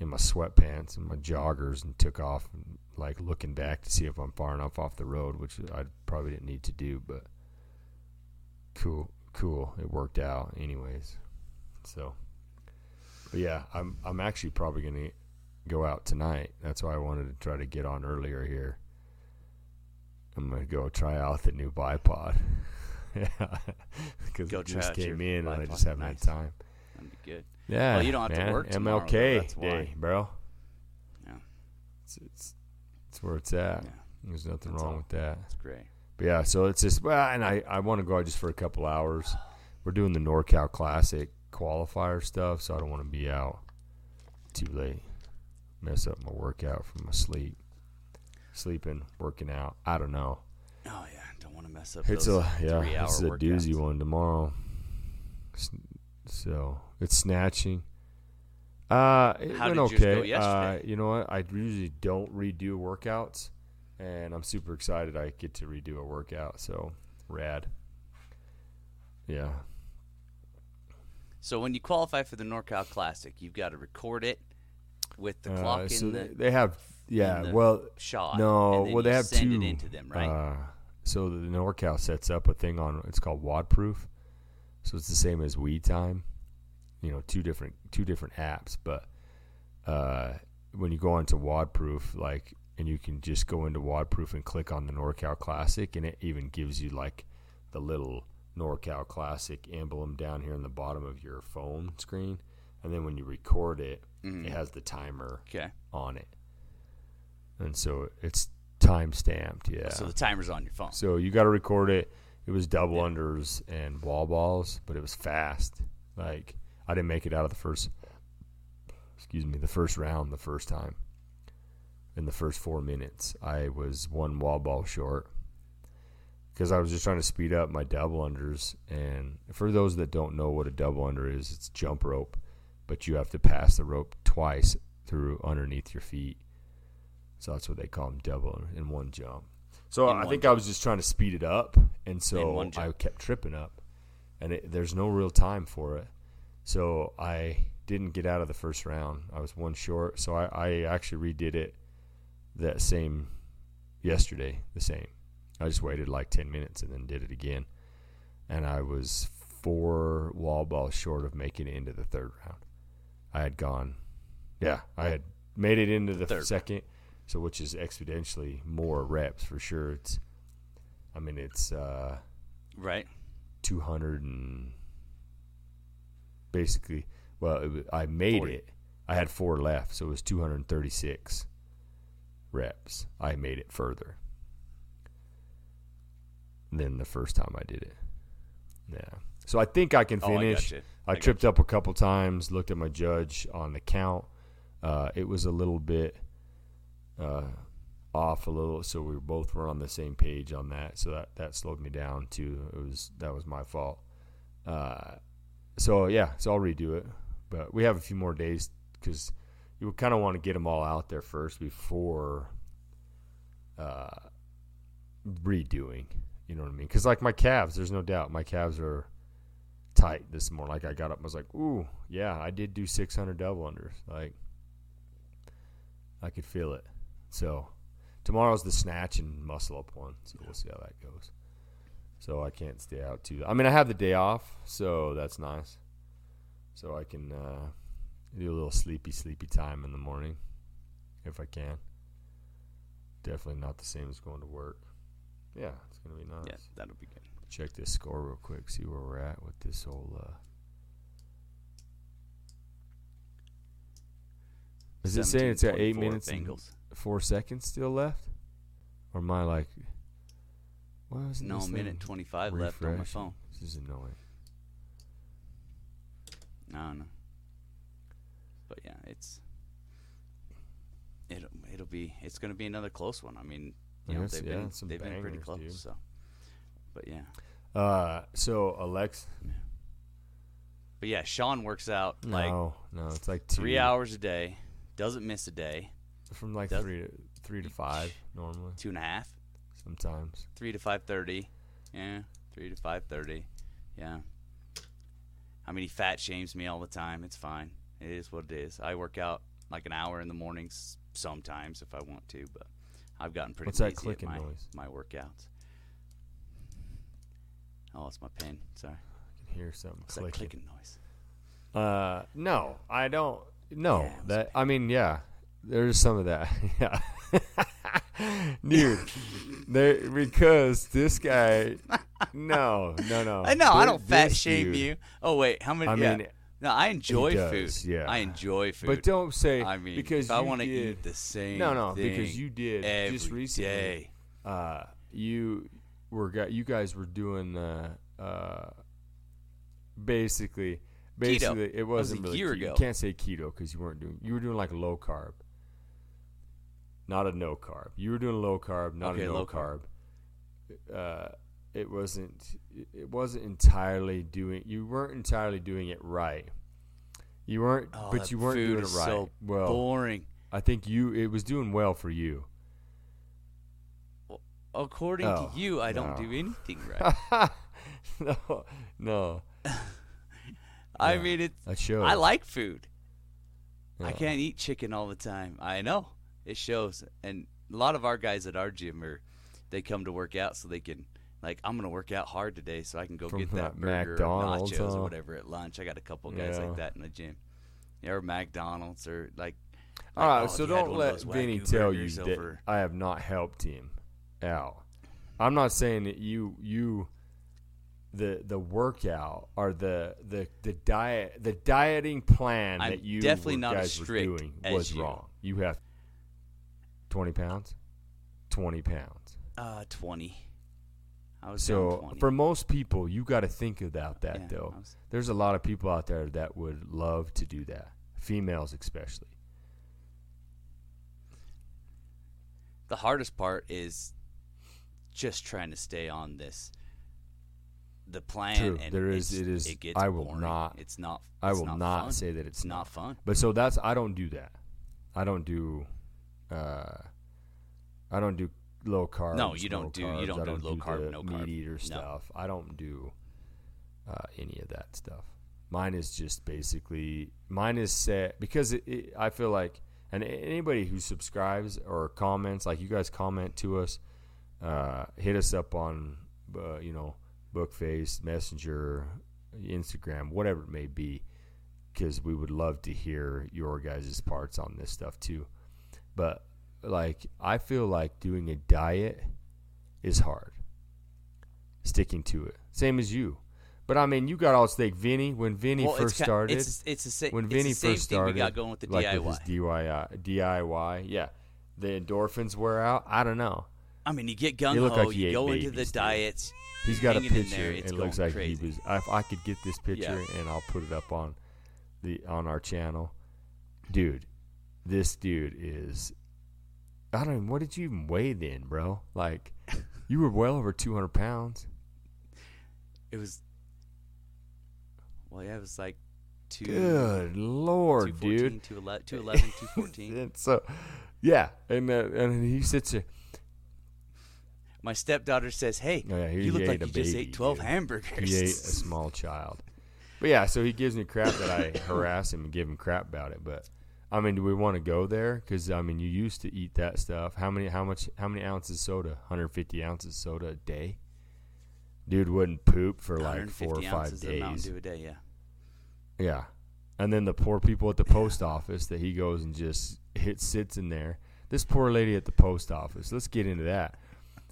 in my sweatpants and my joggers and took off and like looking back to see if I'm far enough off the road, which I probably didn't need to do, but cool, cool. It worked out, anyways. So, but yeah, I'm I'm actually probably gonna go out tonight. That's why I wanted to try to get on earlier here. I'm gonna go try out the new bipod. yeah, because Go just came in and I just haven't Nice. had time. That'd be good. Yeah, Well, you don't have to work tomorrow, MLK that's why. day, bro. Yeah. It's, it's it's where it's at. Yeah. There's nothing That's wrong all. with that. That's great. But yeah, so it's just well, and I I want to go out just for a couple hours. We're doing the NorCal Classic qualifier stuff, so I don't want to be out too late. Mess up my workout from my sleep, sleeping, working out. I don't know. Oh yeah, want to mess up. It's a yeah, this is a doozy workouts. one tomorrow. So it's snatching. Uh, it How went okay. uh, you know what? I usually don't redo workouts, and I'm super excited I get to redo a workout. So rad. Yeah. So when you qualify for the NorCal Classic, you've got to record it with the clock Uh, in so the they- have yeah. well, shot. no. Well, they have send two. it into them, right? Uh, so the NorCal sets up a thing on it's called WodProof. So it's the same as We Time. You know, two different two different apps, but uh, when you go onto WodProof, like, and you can just go into WodProof and click on the NorCal Classic, and it even gives you like the little NorCal Classic emblem down here in the bottom of your phone screen, and then when you record it, Mhm. it has the timer okay. on it, and so it's time stamped. Yeah. So the timer's on your phone. So you got to record it. It was double unders and wall balls, but it was fast. Like I didn't make it out of the first excuse me, the first round the first time. In the first 4 minutes, I was one wall ball short because I was just trying to speed up my double unders. And for those that don't know what a double under is, it's jump rope, but you have to pass the rope twice through underneath your feet. So that's what they call them double in one jump. So In I think I was just trying to speed it up, and so I kept tripping up, and it, there's no real time for it. So I didn't get out of the first round. I was one short, so I, I actually redid it that same yesterday, the same. I just waited like 10 minutes and then did it again. And I was four wall balls short of making it into the third round. I had gone, yeah, I had made it into the Third. second, so which is exponentially more reps for sure. It's, I mean, it's uh, Right. 200 and basically, well, it, I made 40. it. I had four left, so it was 236 reps. I made it further than the first time I did it. Yeah. So I think I can Oh, I finish. gotcha. I, I got tripped up a couple times, looked at my judge on the count. Uh, it was a little bit uh, off a little, so we both were on the same page on that. So that, that slowed me down too. It was that was my fault. Uh, so yeah, so I'll redo it, but we have a few more days because you kind of want to get them all out there first before uh, redoing. You know what I mean? Because like my calves, there's no doubt my calves are tight this morning. Like I got up, I was like, "Ooh, yeah, I did do 600 double unders." Like I could feel it. So tomorrow's the snatch and muscle up one. So we'll see how that goes. So I can't stay out too. I mean, I have the day off, so that's nice. So I can uh, do a little sleepy, sleepy time in the morning if I can. Definitely not the same as going to work. Yeah, it's gonna be nice Yeah, that'll be good. check this score real quick, see where we're at with this whole. Uh... Is it saying it's got eight 17-24 minutes Bengals. Four seconds still left? Or am I like. Why is No, minute thing 25 left on my phone. This is annoying. I don't know. But yeah, it's it'll it'll be it's going to be another close one. I mean, you know, they've yeah, been some they've been pretty close. dude. So, but yeah, Uh, so Alex, but yeah, Sean works out like no, no, it's like two, three hours a day, doesn't miss a day, from like Does- three to three to five normally. two and a half, Sometimes three to five thirty, yeah, three to five thirty, yeah. I mean, he fat shames me all the time. It's fine. It is what it is. I work out like an hour in the mornings sometimes if I want to, but I've gotten pretty What's that lazy clicking at my, noise? my workouts. Oh, it's my pen. Sorry. I can hear something What's that clicking. clicking noise? Uh, no, I don't. No, Yeah, that I mean, yeah, there's some of that. yeah, dude, there because this guy. No, no, no. I know. I don't fat shame dude- you. Oh wait, how many? I yeah. mean, no, I enjoy does, food. yeah. I enjoy food. but don't say I mean, because if I want to eat the same. No, no, because you did just recently. day. uh, you were got you guys were doing uh, uh, basically basically it was a wasn't really year keto. You can't say keto because you weren't doing you were doing like low carb, not a no carb. You were doing a low carb, not Okay, a no low carb. carb. Uh, it wasn't it wasn't entirely doing you weren't entirely doing it right. You weren't, Oh, but you weren't doing it right. so well, boring. I think you it was doing well for you. According Oh, to you, I don't do anything right. no, no, I Yeah. mean, it's. shows. I like food. I can't eat chicken all the time. I know it shows, and a lot of our guys at our gym are they come to work out so they can like I'm gonna work out hard today so I can go From get that burger McDonald's, or nachos huh? or whatever at lunch. I got a couple guys Yeah. like that in the gym. Yeah, or McDonald's or like. All like, right, oh, so if you had don't let Vinny tell you that over- I have not helped him out. I'm not saying that you you the the workout or the the the diet the dieting plan I'm that you definitely not as guys were doing was you. wrong. You have twenty pounds, twenty pounds. Uh, twenty. I was So 20. for most people, you got to think about that Yeah, though. Was- There's a lot of people out there that would love to do that, females especially. the hardest part is just trying to stay on this the plan True. and There is- it's- it gets I will boring. not- it's not I will not, not say that it's it's not fun But so that's I don't do that. I don't do. Uh, I don't do low carb. No, you don't do- you don't I do don't low carb, no meat carb. eater No. stuff. I don't do uh, any of that stuff. Mine is just basically mine is set because it, it, I feel like and anybody who subscribes or comments like you guys comment to us, uh, hit us up on uh, you know Bookface Messenger, Instagram, whatever it may be because we would love to hear your guys' parts on this stuff too. But like, I feel like doing a diet is hard. Sticking to it, same as you. But I mean, you got all stake Vinny when Vinny well, first it's ki- started. it's it's the same when Vinny same first thing started, we got going with the like DIY with his DIY, DIY, yeah, the endorphins wear out. I don't know. I mean you get gung ho like you go into the diets He's got a picture. there, it looks like crazy. he was. If I could get this picture Yeah. and I'll put it up on the on our channel, dude. This dude is. I don't. Even, what did you even weigh then, bro? Like, you were well over two hundred pounds. it was well yeah it was like two Good lord, 214, dude. 211 211 214 And so, yeah, and uh, and he sits there. my stepdaughter says hey Oh, yeah, you look like you a just ate 12 dude. hamburgers He ate a small child. But yeah, so he gives me crap that I harass him and give him crap about it. But I mean, do we want to go there? Because I mean, you used to eat that stuff. How many? How much? How many ounces soda? 150 ounces soda a day. Dude wouldn't poop for like four or five Mountain days. Dew a day yeah Yeah, and then the poor people at the post office that he goes and just hit sits in there. This poor lady at the post office. Let's get into that.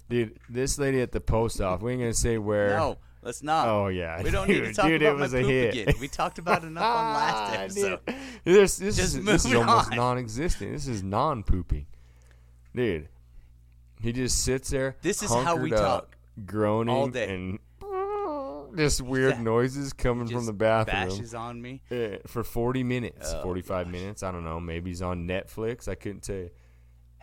Dude, this lady at the post office. We ain't gonna say where. no let's not Oh yeah, we don't need to talk dude, about it was my a poop hit. again we talked about it enough on last Ah, episode dude. This, is this is almost on. non-existent. This is non-pooping, dude. He just sits there. This is how we up, talk groaning all day. and just weird noises coming from the bathroom bashes on me eh, for forty minutes, Oh, forty-five gosh. minutes. I don't know. Maybe he's on Netflix. I couldn't tell you.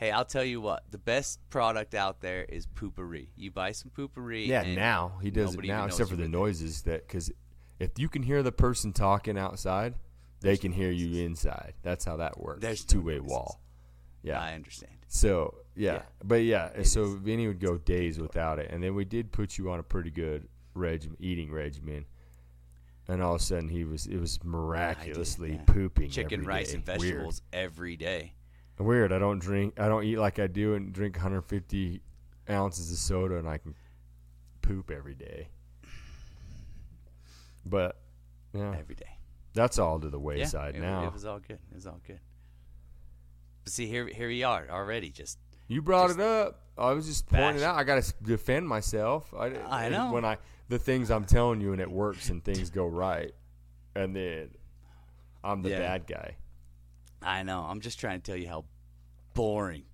Hey, I'll tell you what. The best product out there is Poo-Pourri. You buy some Poo-Pourri. Yeah, and now he does it now, except for the noises that because if you can hear the person talking outside, they can hear you inside. That's how that works. There's two-way noises. wall. Yeah. I understand. So yeah, Yeah. but yeah, It so is. Vinny would go days without it, and then we did put you on a pretty good regimen, eating regimen, and all of a sudden he was it was miraculously yeah. pooping Chicken, rice, day. and vegetables every day. Weird. I don't drink. I don't eat like I do and drink 150 ounces of soda, and I can poop every day. But yeah, Every day. that's all to the Yeah, wayside it, now. it was all good. It was all good. But see, here, here we are already. Just You brought Just it up. I was just pointing out. I got to defend myself. I, I know. when I the things I'm telling you and it works and things go right, and then I'm the Yeah. bad guy. I know. I'm just trying to tell you how boring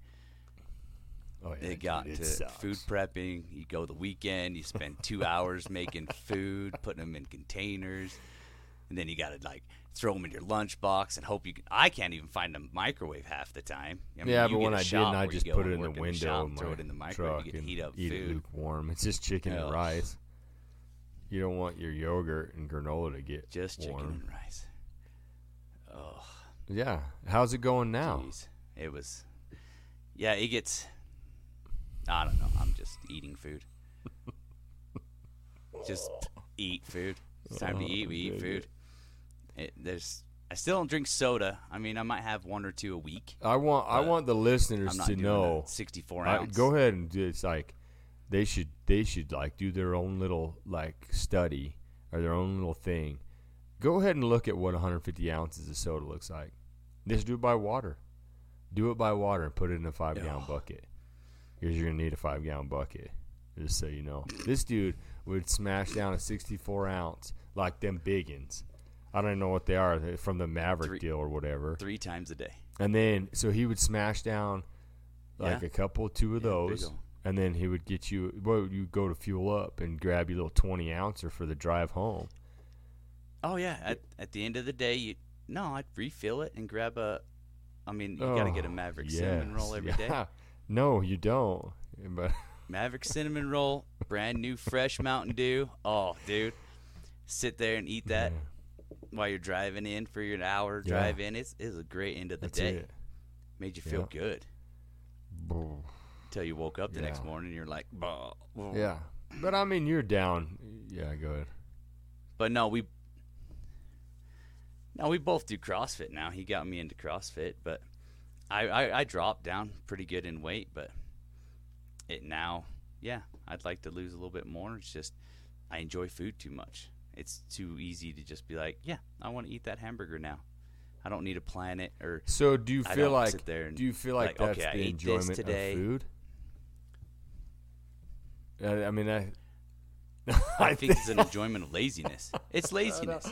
Oh yeah, it got dude, to sucks. food prepping. You go the weekend. You spend two hours making food, putting them in containers, and then you got to like throw them in your lunchbox and hope you. Can, I can't even find a microwave half the time. I mean, yeah, you but when I did, I just put it in the window of my throw it in the microwave. You can and heat up eat it food. lukewarm. It's just chicken and rice. You don't want your yogurt and granola to get Just chicken and rice. Oh, Yeah, how's it going now? jeez. It was. Yeah, it gets. I don't know. I'm just eating food. just eat food. It's time to Oh, eat. We eat food. It, there's. I still don't drink soda. I mean, I might have one or two a week. I want I want the listeners I'm not to know. 64 I, ounce. go ahead and do it's like they should they should like do their own little like study or their own little thing. Go ahead and look at what 150 ounces of soda looks like. Just do it by water. Do it by water and put it in a five gallon Oh. bucket. Because you're gonna need a five gallon bucket. Just so you know, this dude would smash down a 64 ounce like them biggins. I don't know what they are from the Maverik Three- deal or whatever. Three times a day. And then so he would smash down like Yeah. a couple, two of Yeah, those, and then he would get you. Well, you go to fuel up and grab your little twenty ouncer for the drive home. Oh yeah. At at the end of the day, you no, I'd refill it and grab a. I mean, you gotta get a Oh, Maverik cinnamon roll yes, every day. yeah. No, you don't. But Maverik cinnamon roll, brand new fresh Mountain Dew. Oh, dude, sit there and eat that while you're driving in for your hour Yeah. drive in. It's it's a great end of the that's day. it. Made you feel Yeah. good until you woke up the next morning. and You're like, bah. bah." Yeah, but I mean, you're down. Yeah, go ahead. But no, we no, we both do CrossFit now. He got me into CrossFit, but I, I I dropped down pretty good in weight, but it now, yeah, I'd like to lose a little bit more. It's just I enjoy food too much. It's too easy to just be like, yeah, I want to eat that hamburger now. I don't need to plan it or So, do you feel like? sit there and do you feel like, like, that's okay, the ate enjoyment today. of food? I, I mean, I. I think it's an enjoyment of laziness. It's laziness.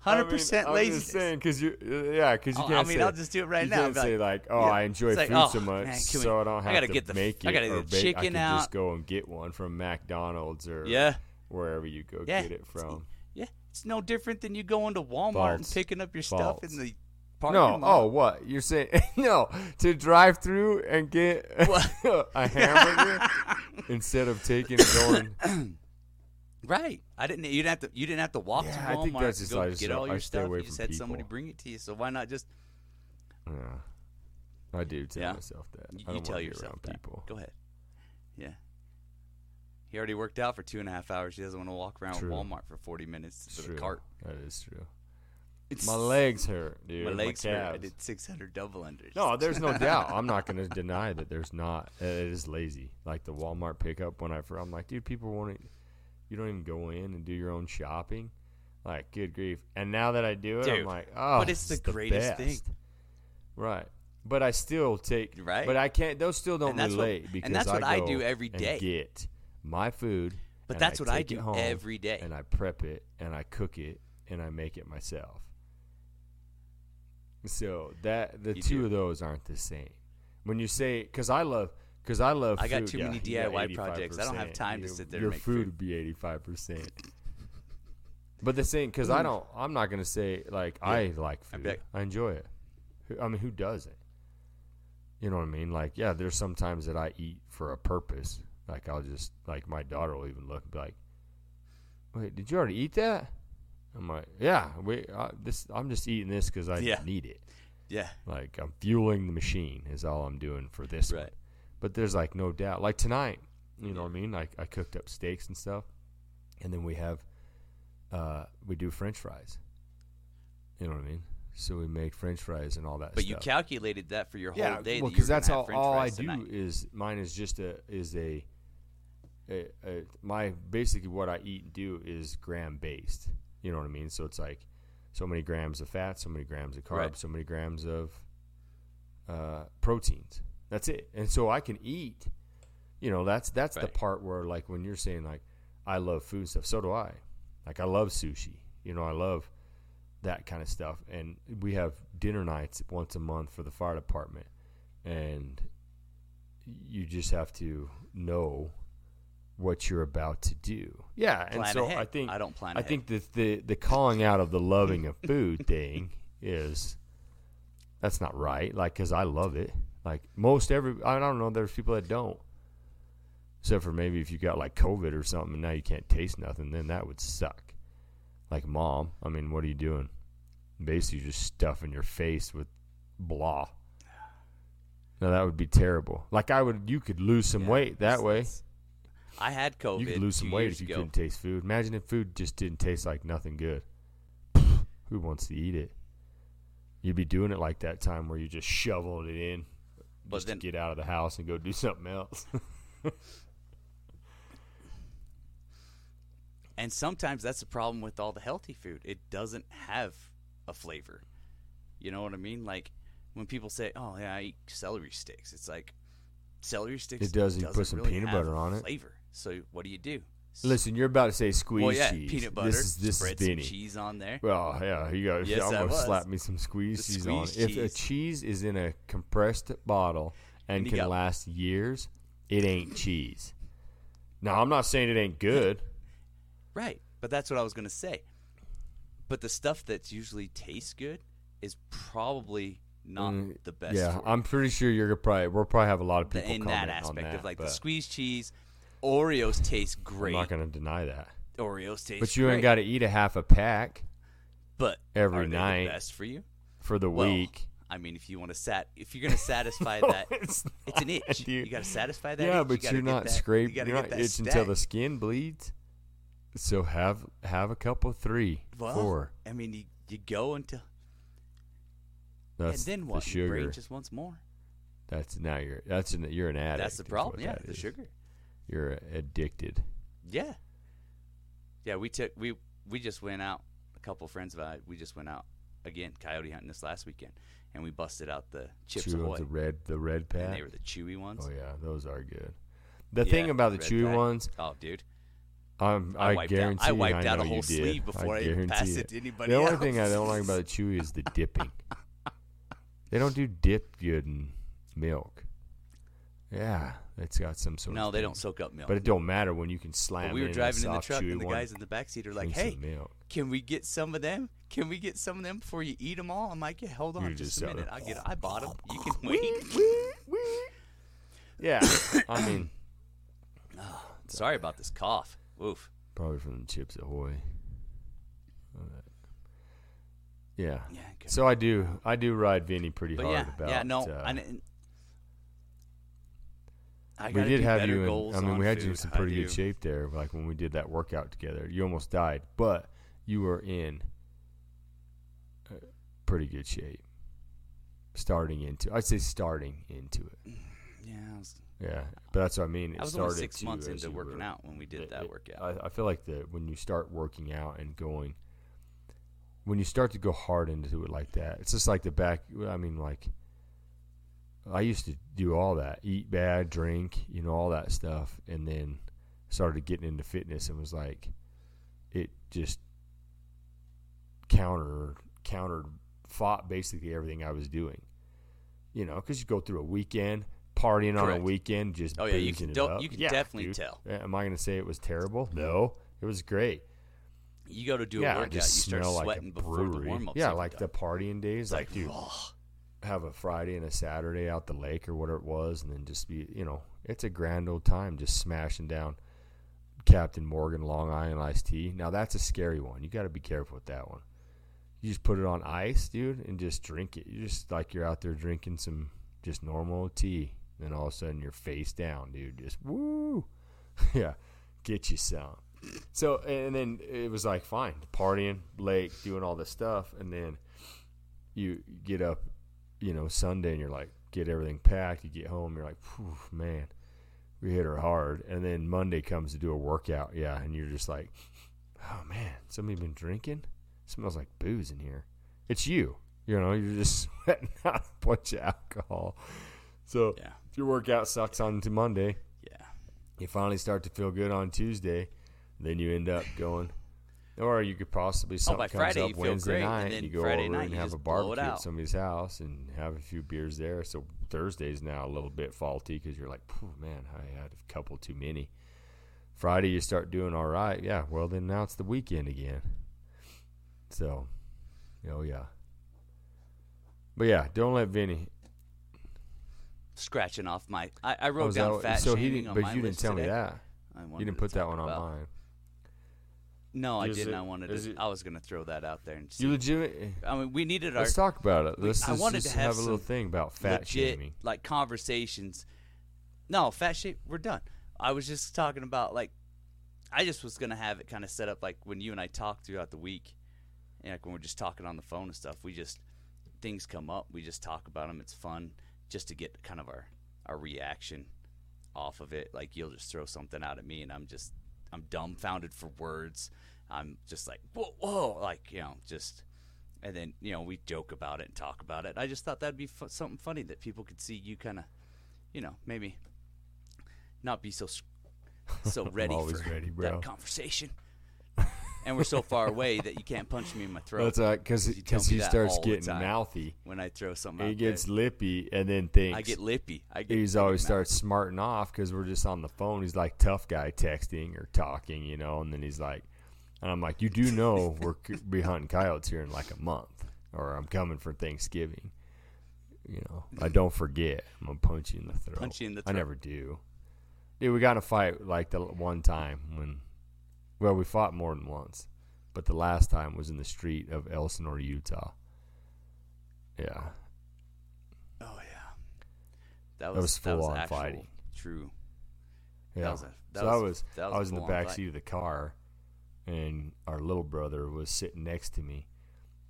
Hundred I mean, I'm laziness. just saying because you, uh, yeah, because you Oh, can't. I mean, say, I'll just do it right you now. Can't say like, oh, yeah. I enjoy like, food oh, so much, man, we- so I don't I have gotta to get the make it. I gotta or get the bake. I chicken can just go and get one from McDonald's or Yeah. wherever you go Yeah. get it from. Yeah, it's no different than you going to Walmart and picking up your stuff in the parking No, lot. oh, what you're saying? no, to drive through and get a hamburger instead of taking going. right. I didn't. You didn't have to. You didn't have to walk Yeah, to I think that's just- go I just get all I your stuff. You just had somebody bring it to you. So why not just Yeah, I do tell Yeah. myself that. you, you tell yourself that? people. Go ahead. Yeah. He already worked out for two and a half hours. He doesn't want to walk around. Walmart for forty minutes It's with true. a cart. That is true. It's, My legs hurt, dude. My legs hurt. I did six hundred double unders. No, there's no doubt. I'm not going to deny that there's not. It is lazy. Like the Walmart pickup when I, I'm like, dude, people want to. You don't even go in and do your own shopping. Like, good grief. And now that I do it, I'm like, oh, but it's the greatest thing. Right. But I still take. Right. But I can't. Those still don't that's what- relate and because that's what I do every day. Get my food. But that's what I take it do every day. And I prep it and I cook it and I make it myself. So that the You two do. of those aren't the same. When you say, because I love, because I love. I got food, too yeah, many DIY projects. I don't have 85%. time to sit there and Your make food food. would be eighty five percent. But the thing, because I don't. I'm not gonna say like I like I food. bet. I enjoy it. I mean, who doesn't? You know what I mean? Like, yeah, there's some times that I eat for a purpose. Like, I'll just like my daughter will even look and be like, "Wait, did you already eat that?" I'm like, "Yeah, we uh, this. I'm just eating this because I Yeah. need it. yeah. Like, I'm fueling the machine is all I'm doing for this one. But there's like no doubt. Like tonight, you know what I mean? Like I cooked up steaks and stuff, and then we have, uh, we do French fries. You know what I mean? So we make French fries and all that. But you calculated that for your whole yeah, day. well, that that's all. All I do tonight. is mine is just a is a, a, a my basically what I eat and do is gram based. You know what I mean? So it's like so many grams of fat, so many grams of carbs, Right. so many grams of uh, proteins. That's it. And so I can eat. You know, that's that's the part where like when you're saying like I love food stuff, so do I. Like I love sushi. You know, I love that kind of stuff. And we have dinner nights once a month for the fire department, and you just have to know what you're about to do. Yeah, and so ahead. I think I don't plan I ahead. think that the the calling out of the loving of food thing is that's not right. Like, cause I love it. Like most every I don't know. There's people that don't. Except for maybe if you got like COVID or something and now you can't taste nothing, then that would suck. Like mom, I mean, what are you doing? Basically, just stuffing your face with blah. Now that would be terrible. Like I would, you could lose some Yeah, weight that way. I had COVID. You could lose some weight if you ago. couldn't taste food. Imagine if food just didn't taste like nothing good. Who wants to eat it? You'd be doing it like that time where you just shoveled it in But just then- get out of the house and go do something else. And sometimes that's the problem with all the healthy food. It doesn't have a flavor. You know what I mean? Like when people say, "Oh yeah, I eat celery sticks," it's like celery sticks. It does, you put some really peanut butter on it. Flavor. So what do you do? Listen, you're about to say squeeze well, yeah, cheese. peanut butter. This is this spread is some cheese on there. Well, yeah, you got. Yes, I'm gonna was. slap me some squeeze The cheese on. squeeze If a cheese. cheese is in a compressed bottle and And can last years, it ain't cheese. Now, I'm not saying it ain't good. Right, but that's what I was gonna say. But the stuff that's usually tastes good is probably not Mm, the best. yeah. I'm pretty sure you're gonna probably we'll probably have a lot of The- people in comment that on aspect that, of like the but squeezed cheese. Oreos taste great. I'm not gonna deny that. Oreos taste, great. But you great. ain't got to eat a half a pack But every are they the night best for you? for the Well, week. I mean, if you want to sat, if you're gonna satisfy that, it's, it's an itch. dude. You got to satisfy that. yeah, itch. but you you're not scraping. You you're not itching until the skin bleeds. So have have a couple, three, well, four. I mean, you, you go until, That's and then the what? Your brain sugar. just wants more. That's now you're that's an, you're an addict. That's the problem. Yeah, the sugar. You're addicted. Yeah. Yeah, we took we we just went out. A couple friends of mine. We just went out again coyote hunting this last weekend, and we busted out the Chips Chew Ahoy, the red the red and pack. they were the chewy ones. Oh yeah, those are good. The Yeah, thing about the red chewy pack. ones, Oh, dude, I'm, I I, wiped out- guarantee I wiped I out a whole sleeve before I guarantee passed it to anybody The only thing I don't like about the chewy is the dipping. they don't do dip good in milk. Yeah, it's got some sort. no, of they don't soak up milk. But it don't matter when you can slam. But we were in driving in the truck, and the guys in the back seat are like, "Hey, can we get some of them? Can we get some of them before you eat them all?" I'm like, "Yeah, hold on, just, just a minute. I get. I bought them. You can wait." Yeah, I mean, Sorry about this cough. Oof. probably from the Chips Ahoy. Yeah. Yeah. So I do, I do ride Vinny pretty But hard yeah, about. yeah, no, uh, I. I we did have you. In, goals I mean, we had you in some pretty good shape there. Like when we did that workout together, you almost died, but you were in uh, pretty good shape. Starting into, I'd say starting into it. Yeah, I was, Yeah, but that's what I mean. It I was started only six months into working were- out when we did it- that it- workout. I, I feel like that when you start working out and going, when you start to go hard into it like that, it's just like the back. I mean, like I used to do all that, eat bad, drink, you know, all that stuff, and then started getting into fitness and was like, it just counter countered fought basically everything I was doing. You know, because you go through a weekend partying on a weekend, just Oh, yeah, you can up. you can Yeah, definitely dude. tell. Am I going to say it was terrible? No, it was great. you go to do a yeah, workout, you start smell like a sweating before the warm ups. Yeah, like the partying days, it's like, like, dude, ugh. Have a Friday and a Saturday out the lake or whatever it was, and then just be, you know, it's a grand old time just smashing down Captain Morgan Long Island iced tea. Now that's a scary one. You got to be careful with that one. You just put it on ice, dude, and just drink it. You're just like you're out there drinking some just normal tea. Then all of a sudden you're face down, dude. Just woo, yeah, get you some. So and then it was like fine, partying, lake, doing all this stuff, and then you get up, you know, Sunday, and you're like, get everything packed. You get home, you're like, Phew, man, we hit her hard. And then Monday comes to do a workout, yeah, and you're just like, oh man, somebody been drinking? smells like booze in here. It's you, you know, you're just sweating out a bunch of alcohol. So Yeah, if your workout sucks on to Monday, yeah. you finally start to feel good on Tuesday, then you end up going. Or you could possibly oh, something Oh, comes Friday up Wednesday great, and night, then you go Friday over night and you have a just blow it barbecue at somebody's house and have a few beers there. So Thursday's now a little bit faulty because you're like, "Phew, man, I had a couple too many. Friday you start doing all right, yeah. Well, then now it's the weekend again. So, oh yeah. But yeah, don't let Vinny. Scratching off my. I, I Oh, wrote is down fat so he didn't, on but my you didn't tell me that. I You didn't put that one on mine. No, I didn't. it- I wanted is to. it- I was gonna throw that out there and see. You legit. I mean, we needed our Let's talk about it. we- Let's I just, wanted just to have have a little some thing about fat legit shaming. like conversations. No, fat shame. We're done. I was just talking about like, I just was gonna have it kind of set up like when you and I talk throughout the week, and like when we're just talking on the phone and stuff. We just things come up. We just talk about them. It's fun just to get kind of our our reaction off of it. Like you'll just throw something out at me, and I'm just I'm dumbfounded for words. I'm just like whoa, whoa, like you know, just and then you know we joke about it and talk about it. I just thought that'd be fu- something funny that people could see you kind of, you know, maybe not be so so ready for ready, that conversation. And we're so far away that you can't punch me in my throat. That's because he starts getting mouthy. when I throw something He gets there. lippy and then thinks I get lippy. I get. he's always starts smarting off because we're just on the phone. He's like tough guy texting or talking, you know, and then he's like, and I'm like, you do know we're be hunting coyotes here in like a month, or I'm coming for Thanksgiving. You know, I don't forget. I'm gonna punch you in the throat. Punch you in the I never do. Dude, we got in a fight like the one time when, well, we fought more than once, but the last time was in the street of Elsinore, Utah. Yeah, Oh yeah, that was was that was actual fighting. True. Yeah. was a- that so was- I was, that was I was in the back fight. seat of the car, and our little brother was sitting next to me,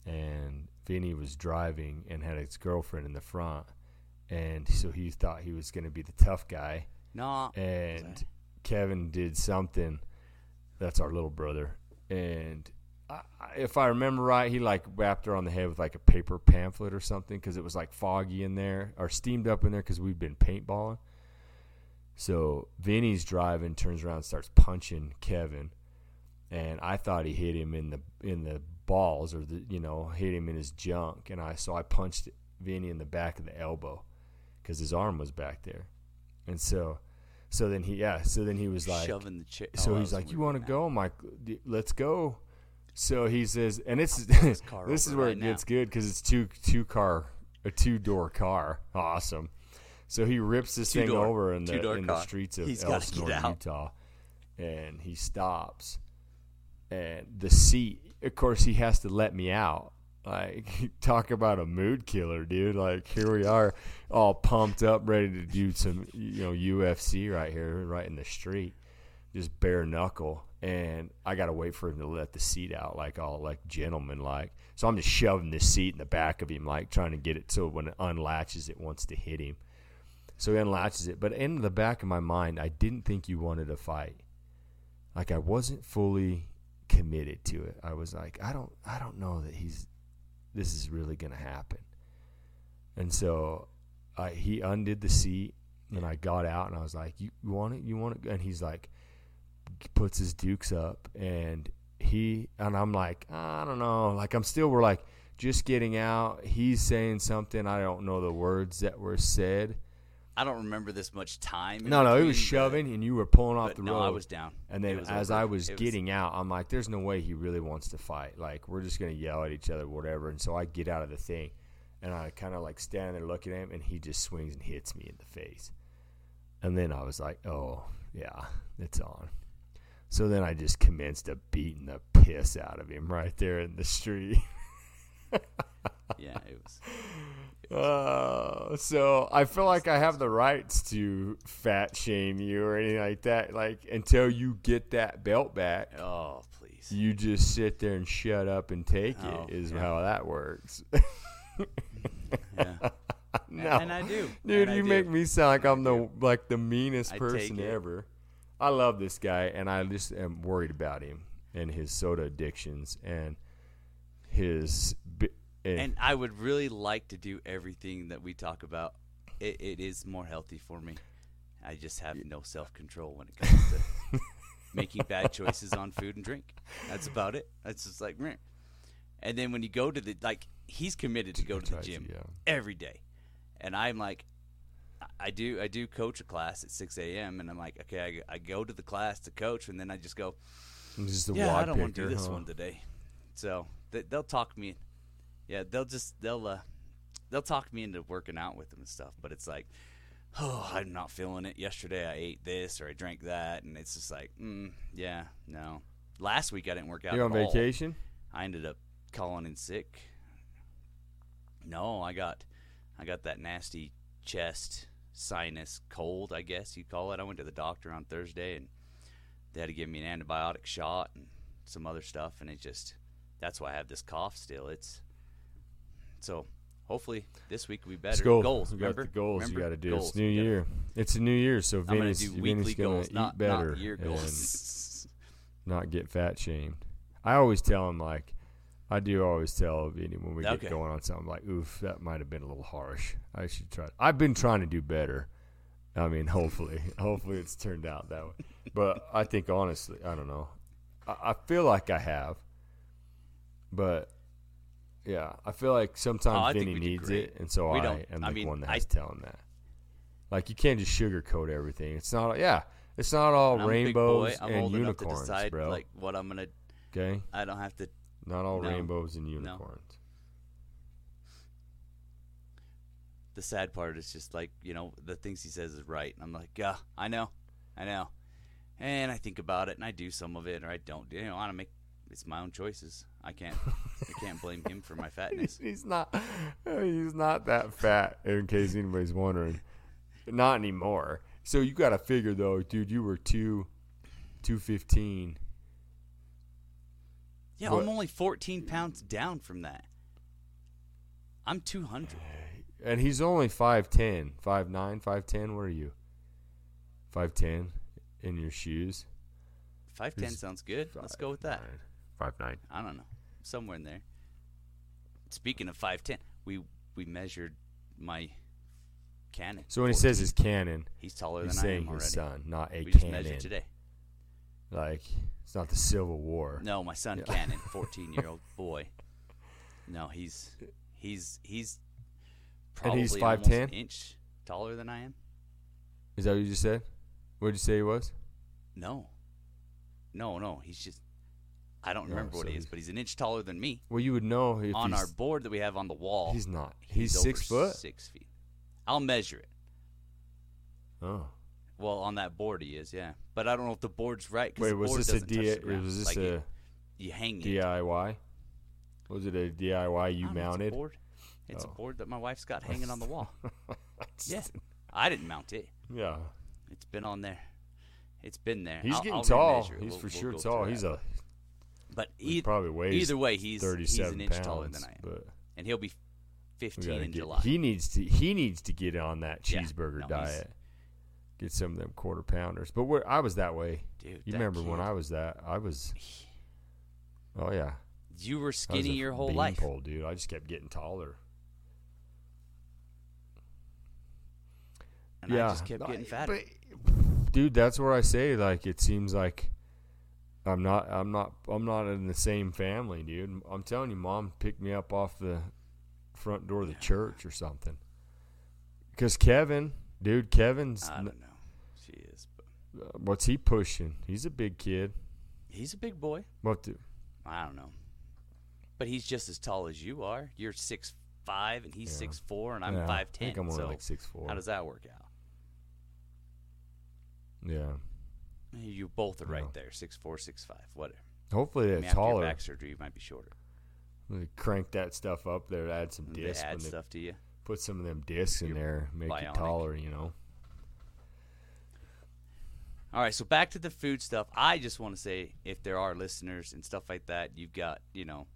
and Vinny was driving and had his girlfriend in the front, and so he thought he was going to be the tough guy, No. and Kevin did something. That's our little brother, and I, if I remember right, he like whapped her on the head with like a paper pamphlet or something because it was like foggy in there or steamed up in there because we'd been paintballing. So Vinny's driving, turns around, starts punching Kevin, and I thought he hit him in the in the balls or the you know hit him in his junk, and I so I punched Vinny in the back of the elbow because his arm was back there, and so so then he yeah so then he was like shoving the chair. so oh, he's like, "You want to go?" I'm like, "Let's go." So he says, and it's this this is where right it now. gets good because it's two two car a two door car. Awesome. So he rips this thing Two-door- over in the in the streets of He's Elsinore. Utah, and he stops, and the seat. Of course, he has to let me out. Like talk about a mood killer, dude. Like here we are, all pumped up, ready to do some you know UFC right here, right in the street just bare knuckle and I gotta wait for him to let the seat out like all like gentleman like. So I'm just shoving this seat in the back of him like trying to get it so when it unlatches it wants to hit him. So he unlatches it. But in the back of my mind I didn't think you wanted to fight. Like I wasn't fully committed to it. I was like, I don't I don't know that he's this is really gonna happen. And so I he undid the seat and I got out and I was like, You, you want it? You want it? And he's like puts his dukes up and he and I'm like I don't know like I'm still we're like just getting out he's saying something I don't know the words that were said I don't remember this much time. no no it was shoving and you were pulling off the no, road I was down. and then as over. I was It getting out I'm like there's no way he really wants to fight like we're just gonna yell at each other whatever and so I get out of the thing and I kind of like stand there looking at him and he just swings and hits me in the face and then I was like oh yeah it's on so then I just commenced to beating the piss out of him right there in the street. yeah, it was. Uh, so I feel like I have the rights to fat shame you or anything like that. Like until you get that belt back, Oh please. you just sit there and shut up and take Oh, it. Is yeah. how that works. Yeah. no, And I do. dude, And you do. make me sound like I'm the like the meanest I person ever. I love this guy, and I just am worried about him and his soda addictions and his. And, And I would really like to do everything that we talk about. It, it is more healthy for me. I just have no self control when it comes to making bad choices on food and drink. That's about it. That's just like, meh. and then when you go to the like, he's committed to go to the gym yeah. every day, and I'm like, I- do I do coach a class at 6 a.m. and I'm like, okay, I, I go to the class to coach, and then I just go, He's just a yeah, I don't want to do this huh? one today. So they, they'll talk me. Yeah, they'll just they'll uh, they'll talk me into working out with them and stuff. But it's like, oh, I'm not feeling it. Yesterday I ate this or I drank that, and it's just like, mm, yeah, no. Last week I didn't work out. You're on at all. vacation? I ended up calling in sick. No, I got I got that nasty chest sinus cold, I guess you call it. I went to the doctor on Thursday and they had to give me an antibiotic shot and some other stuff and it just that's why I have this cough still. It's so hopefully this week will be better. Let's go. Goals, We got remember? the goals Remember? you got to do. Goals. It's New Year. It's a new year, so I'm gonna gonna goals, eat not, better not year and not get fat shamed. I always tell him like, I do always tell Vinny when we Okay. get going on something like, "Oof, that might have been a little harsh. I should try." I've been trying to do better. I mean, hopefully, hopefully it's turned out that way. But I think honestly, I don't know. I, I feel like I have, but yeah, I feel like oh, sometimes Oh, Vinny needs it, and so We I am I the mean, one that I- has to tell him that. Like you can't just sugarcoat everything. It's not. Yeah, it's not all And I'm a big rainbows I'm and old enough to unicorns, decide bro. like what I'm gonna. okay, I don't have to. not all No. rainbows and unicorns. The sad part is just like you know the things he says is right. And I'm like, yeah, I know, I know, and I think about it and I do some of it or I don't. You know, I want to make it's my own choices. I can't. I can't blame him for my fatness. He's not. He's not that fat. In case anybody's wondering, not anymore. So you got to figure though, dude. You were two, two fifteen. Yeah, What? I'm only 14 pounds down from that. I'm 200. And he's only 5'10", 5'9", 5'10", What are you? 5'10", in your shoes? 5'10 He's sounds good. Let's go with that. 5'9". I don't know. Somewhere in there. Speaking of 5'10, we we measured my cannon. So when he says his cannon, he's taller he's than I saying am his son, not a we just cannon. measured today. Like, it's not the Civil War. No, my son Yeah. Cannon, 14 year old boy. No, he's he's he's And probably he's almost an 5'10"? inch taller than I am. Is that what you just said? What did you say he was? No, no, no. He's just I don't Oh, remember what he is, but he's an inch taller than me. Well, you would know if on he's, our board that we have on the wall. he's not. He's, over six foot? Six feet. I'll measure it. Oh. Well, on that board he is, yeah. But I don't know if the board's right. 'cause Wait, the was board this a doesn't touch D- the ground. was this like a it, you hang it. DIY? Was it a DIY I you don't know, mounted? It's a board. It's Oh. a board that my wife's got hanging on the wall. yeah, I didn't mount it. Yeah. It's been on there. It's been there. He's I'll- getting I'll tall. remeasure it. He's We'll- for we'll sure go tall. He's that. a But he probably weighs either way, he's he's 37 an inch pounds, taller than I am, but and he'll be 15 gotta in get, July. he needs to he needs to get on that Yeah. cheeseburger No, diet. Get some of them quarter pounders. But where I was that way. Dude, You remember when I was that? I was. Oh yeah. You were skinny your whole life. pole, dude. I just kept getting taller. And yeah, I just kept getting fatter. but- dude, that's where I say like it seems like I'm not I'm not I'm not in the same family, dude. I'm telling you, mom picked me up off the front door of the church or something. Cause Kevin, dude, Kevin's I don't know. She is, but uh, what's he pushing? He's a big kid. he's a big boy. What? The, I don't know. But he's just as tall as you are. You're six five and he's Yeah. six four and I'm yeah, five I think I'm only so like six four. how does that work out? yeah. You both are right there, six four, six five, whatever. Hopefully I they're mean, taller. back surgery, you might be shorter. Crank that stuff up there, add some discs, add stuff to you. put some of them discs in You're there, make bionic. it taller. You know. All right, so back to the food stuff. I just want to say, if there are listeners and stuff like that, you've got you know,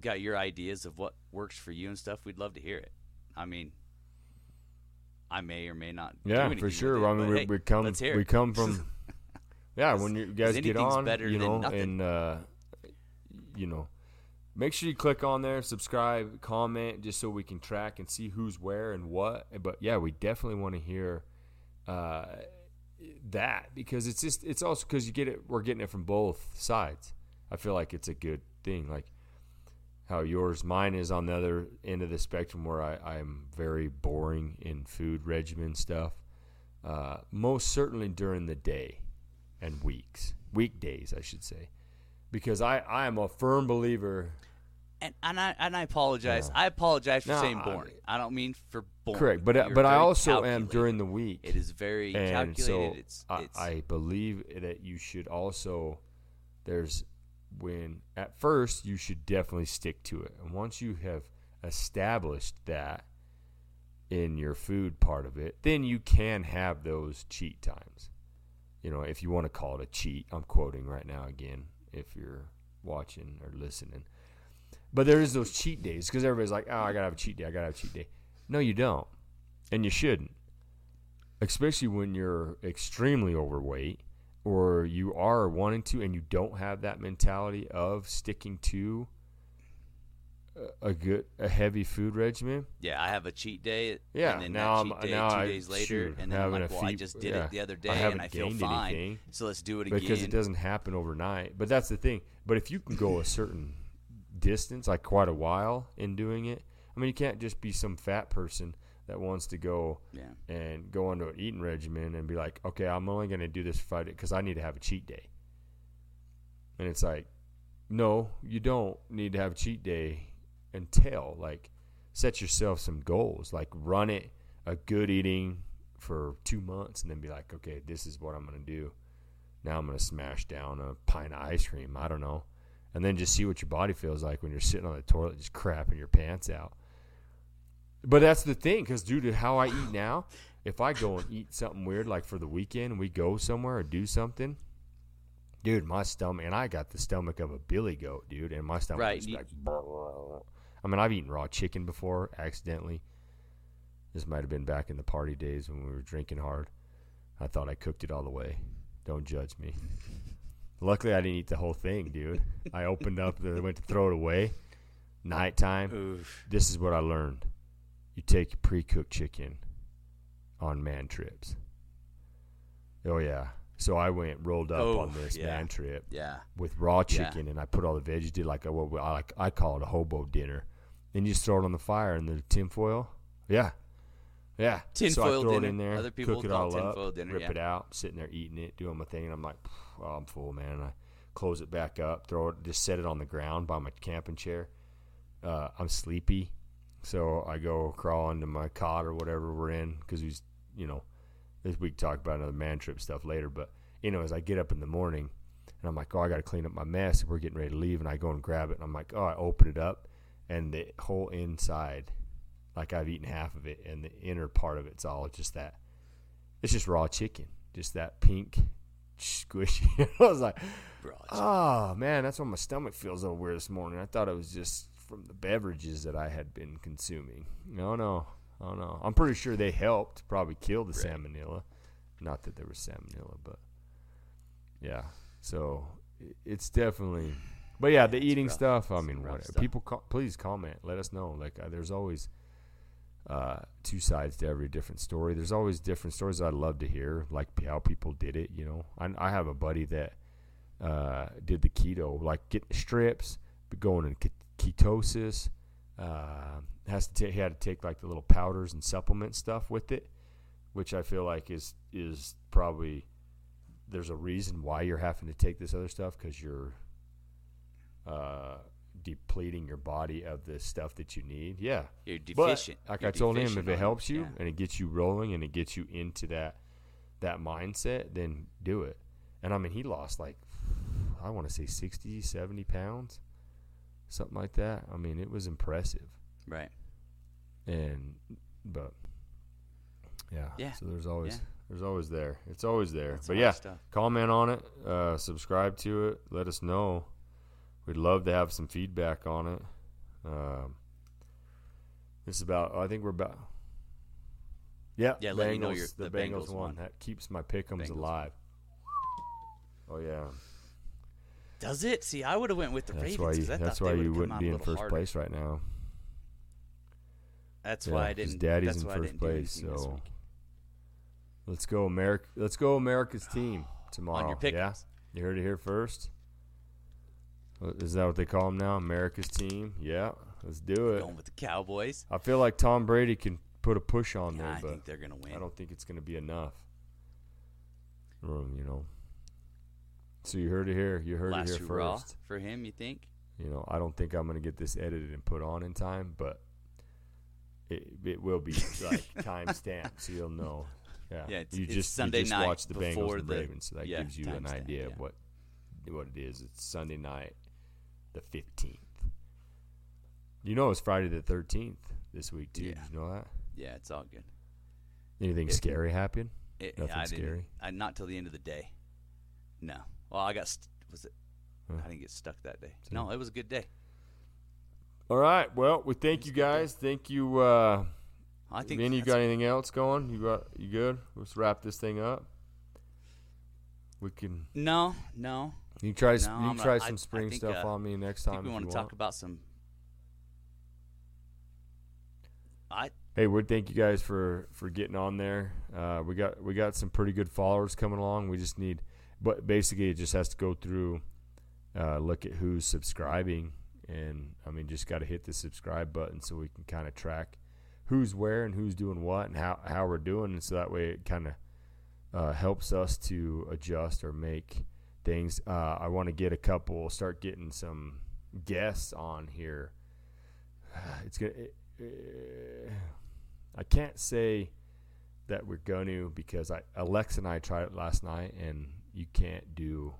got your ideas of what works for you and stuff. We'd love to hear it. I mean, I may or may not. do Yeah, for sure. it, I mean, we, hey, we come we come from. Yeah, when you guys get on, better you know, nothing. and uh, you know, make sure you click on there, subscribe, comment, just so we can track and see who's where and what. But yeah, we definitely want to hear uh, that because it's just it's also because you get it. We're getting it from both sides. I feel like it's a good thing. Like how yours, mine is on the other end of the spectrum where I, I'm very boring in food regimen stuff. Uh, most certainly during the day and weeks, weekdays, I should say, because I, I am a firm believer. And and I and I apologize. Yeah. I apologize for No, saying I- boring. I, don't mean for boring. Correct, but You're but I also am during the week. It is very and calculated. so it's I, it's I believe that you should also there's when at first you should definitely stick to it and once you have established that in your food part of it then you can have those cheat times you know if you want to call it a cheat i'm quoting right now again if you're watching or listening. But there is those cheat days because everybody's like oh i gotta have a cheat day i gotta have a cheat day. No you don't and you shouldn't especially when you're extremely overweight or you are wanting to and you don't have that mentality of sticking to a good a heavy food regimen. Yeah, I have a cheat day. Yeah, and then now that I'm- cheat day now two I- days later, shoot, and then I'm like, well, I just did yeah, it the other I day, and I feel fine. anything So let's do it again. because it doesn't happen overnight. But that's the thing. But if you can go a certain distance, like quite a while in doing it, I mean, you can't just be some fat person that wants to go Yeah, and go into an eating regimen and be like, okay, I'm only going to do this Friday because I need to have a cheat day. And it's like, no, you don't need to have a cheat day until like set yourself some goals, like run it a good eating for two months, and then be like, okay, this is what I'm to do. Now I'm to smash down a pint of ice cream. I don't know. And then just see what your body feels like when you're sitting on the toilet just crapping your pants out. But that's the thing, because due to how I eat now, if I go and eat something weird, like for the weekend, we go somewhere or do something, dude, my stomach, and I got the stomach of a billy goat, dude, and my stomach Right, is like, I mean, I've eaten raw chicken before accidentally. This might have been back in the party days when we were drinking hard. I thought I cooked it all the way. Don't judge me. Luckily, I didn't eat the whole thing, dude. I opened up, I went to throw it away. Nighttime Oof. this is what I learned. You take pre-cooked chicken on man trips. Oh yeah. So I went rolled up Oh, on this yeah. man trip Yeah, with raw Yeah. chicken, and I put all the veggies. Did like a, what I like I call it a hobo dinner. Then you just throw it on the fire in the tinfoil. Yeah, yeah. so Tinfoil throw dinner. it in there, Other people cook it call all up, dinner, rip yeah. it out, sitting there eating it, doing my thing, and I'm like, oh, I'm full, man. I close it back up, throw it, just set it on the ground by my camping chair. Uh, I'm sleepy, so I go crawl into my cot or whatever we're in because we, you know, this we talk about another man trip stuff later. But you know, as I get up in the morning, and I'm like, oh, I got to clean up my mess. We're getting ready to leave, and I go and grab it, and I'm like, oh, I open it up, and the whole inside, like I've eaten half of it, and the inner part of it's all just that. It's just raw chicken, just that pink, squishy. I was like, oh man, that's why my stomach feels a little weird this morning. I thought it was just from the beverages that I had been consuming. No, no, oh no. I'm pretty sure they helped probably kill the Right. salmonella. Not that there was salmonella, but yeah. So it's definitely. But yeah, the eating rough. stuff. I mean, what, stuff. people co- please comment. Let us know. Like, uh, there's always uh, two sides to every different story. There's always different stories I'd love to hear, like how people did it. You know, I, I have a buddy that uh, did the keto, like getting strips, going in ketosis. Uh, has to ta- he had to take like the little powders and supplement stuff with it, which I feel like is is probably there's a reason why you're having to take this other stuff because you're uh, depleting your body of the stuff that you need. Yeah, You're but deficient. like You're I told him, if it helps you yeah. and it gets you rolling and it gets you into that that mindset, then do it. And I mean, he lost like I want to say 60, 70 pounds, something like that. I mean, it was impressive. right. And but yeah, Yeah. So there's always Yeah. there's always there. It's always there. That's but yeah, stuff. comment on it, uh, subscribe to it, let us know. We'd love to have some feedback on it. Um, this is about. I think we're about. Yeah, Yeah, Bengals, let me know your- the, the Bengals, Bengals won. That keeps my pick'ems Bengals alive. Oh yeah, Does it? See, I would have went with the that's Ravens. why. You, that's why you wouldn't be in first harder. place right now. That's Yeah, why I didn't. Daddy's that's in first place, so. Let's go, America. Let's go, America's team tomorrow. on your pick. yeah, you heard it here first. What- Is that what they call them now? America's team. Yeah, let's do it. Going with the Cowboys. I feel like Tom Brady can put a push on Yeah, there, I but think they're gonna win. I don't think it's going to be enough. You know. So you heard it here. You heard Last it here first. for him. You think? You know, I don't think I'm going to get this edited and put on in time, but it, it will be like time stamped, so you'll know. Yeah, Yeah, it's- you it's just Sunday you just night watch the Bengals before and the- Ravens, so that yeah, gives you an idea yeah. of what what it is. It's Sunday night, the fifteenth. You know, it's Friday the thirteenth this week too. Yeah. Did you know that? Yeah, it's all good. Anything It- scary happen? It, Nothing I scary? I, not till the end of the day. No. Well, I got. St- was it? Huh. I didn't get stuck that day. No, it was a good day. All right. Well, we thank you guys. Thank you. Uh, I think. Vinny, you got anything else going? You got you good? Let's wrap this thing up. We can No, no. You try No, you I'm can not- try I- some I spring think, stuff uh, on me next I time think we if want to talk about some I Hey, we thank you guys for for getting on there. Uh, we got we got some pretty good followers coming along. We just need, but basically, it just has to go through, uh, look at who's subscribing, and I mean, just got to hit the subscribe button so we can kind of track who's where and who's doing what and how how we're doing, and so that way it kind of uh, helps us to adjust or make things. Uh, I want to get a couple, start getting some guests on here. It's gonna. It, uh, I can't say that we're going to because I Alexa and I tried it last night, and you can't do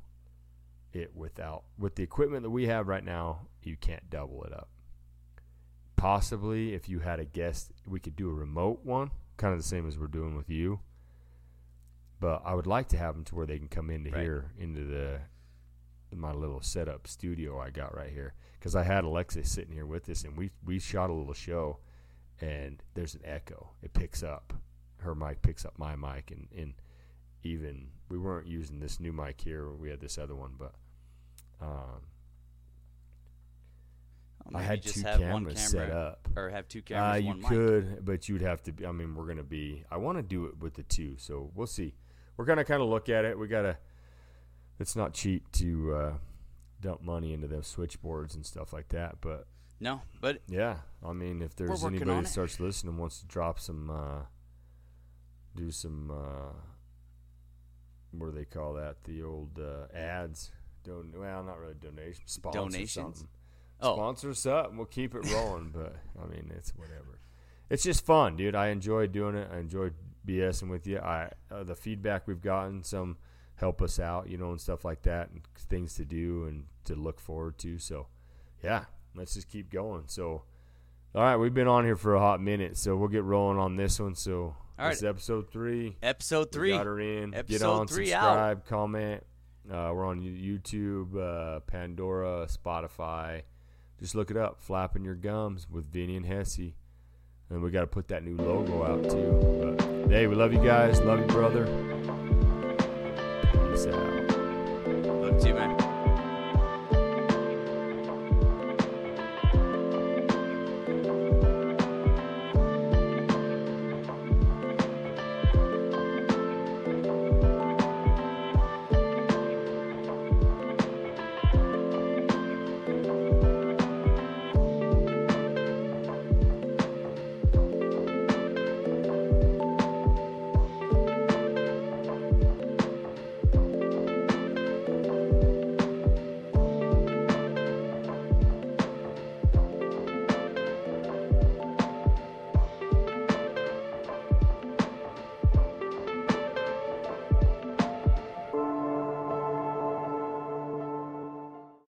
it without with the equipment that we have right now. You can't double it up. Possibly, if you had a guest, we could do a remote one, kind of the same as we're doing with you. But I would like to have them to where they can come into Right. here into the my little setup studio I got right here because I had Alexa sitting here with us, and we we shot a little show, and there's an echo. It picks up her mic picks up my mic, and and even we weren't using this new mic here. We had this other one, but um, I had just two have one cameras set up. or have two Uh, cameras. you one mic. could, but you'd have to. Be, I mean, we're gonna be. I want to do it with the two, so we'll see. We're gonna kind of look at it. We gotta. It's not cheap to uh, dump money into those switchboards and stuff like that, but No, but yeah, I mean, if there's anybody that starts listening and wants to drop some, uh, do some, uh, what do they call that? The old uh, ads. Don- well, not really donations. Sponsor Donations? something. Oh. Sponsor something. We'll keep it rolling. but I mean, it's whatever. It's just fun, dude. I enjoy doing it. I enjoy BSing with you. I uh, the feedback we've gotten, some help us out, you know, and stuff like that, and things to do and to look forward to. So, yeah, let's just keep going. So, all right, we've been on here for a hot minute, so we'll get rolling on this one. So, All this is episode three. episode three. Got her in. Get Episode on, three out. subscribe, comment. Uh, we're on YouTube, uh, Pandora, Spotify. Just look it up, "Flapping Your Gums" with Vinny and Hessey and we got to put that new logo out too. But hey, we love you guys. Love you, brother. Peace out. Love you, man.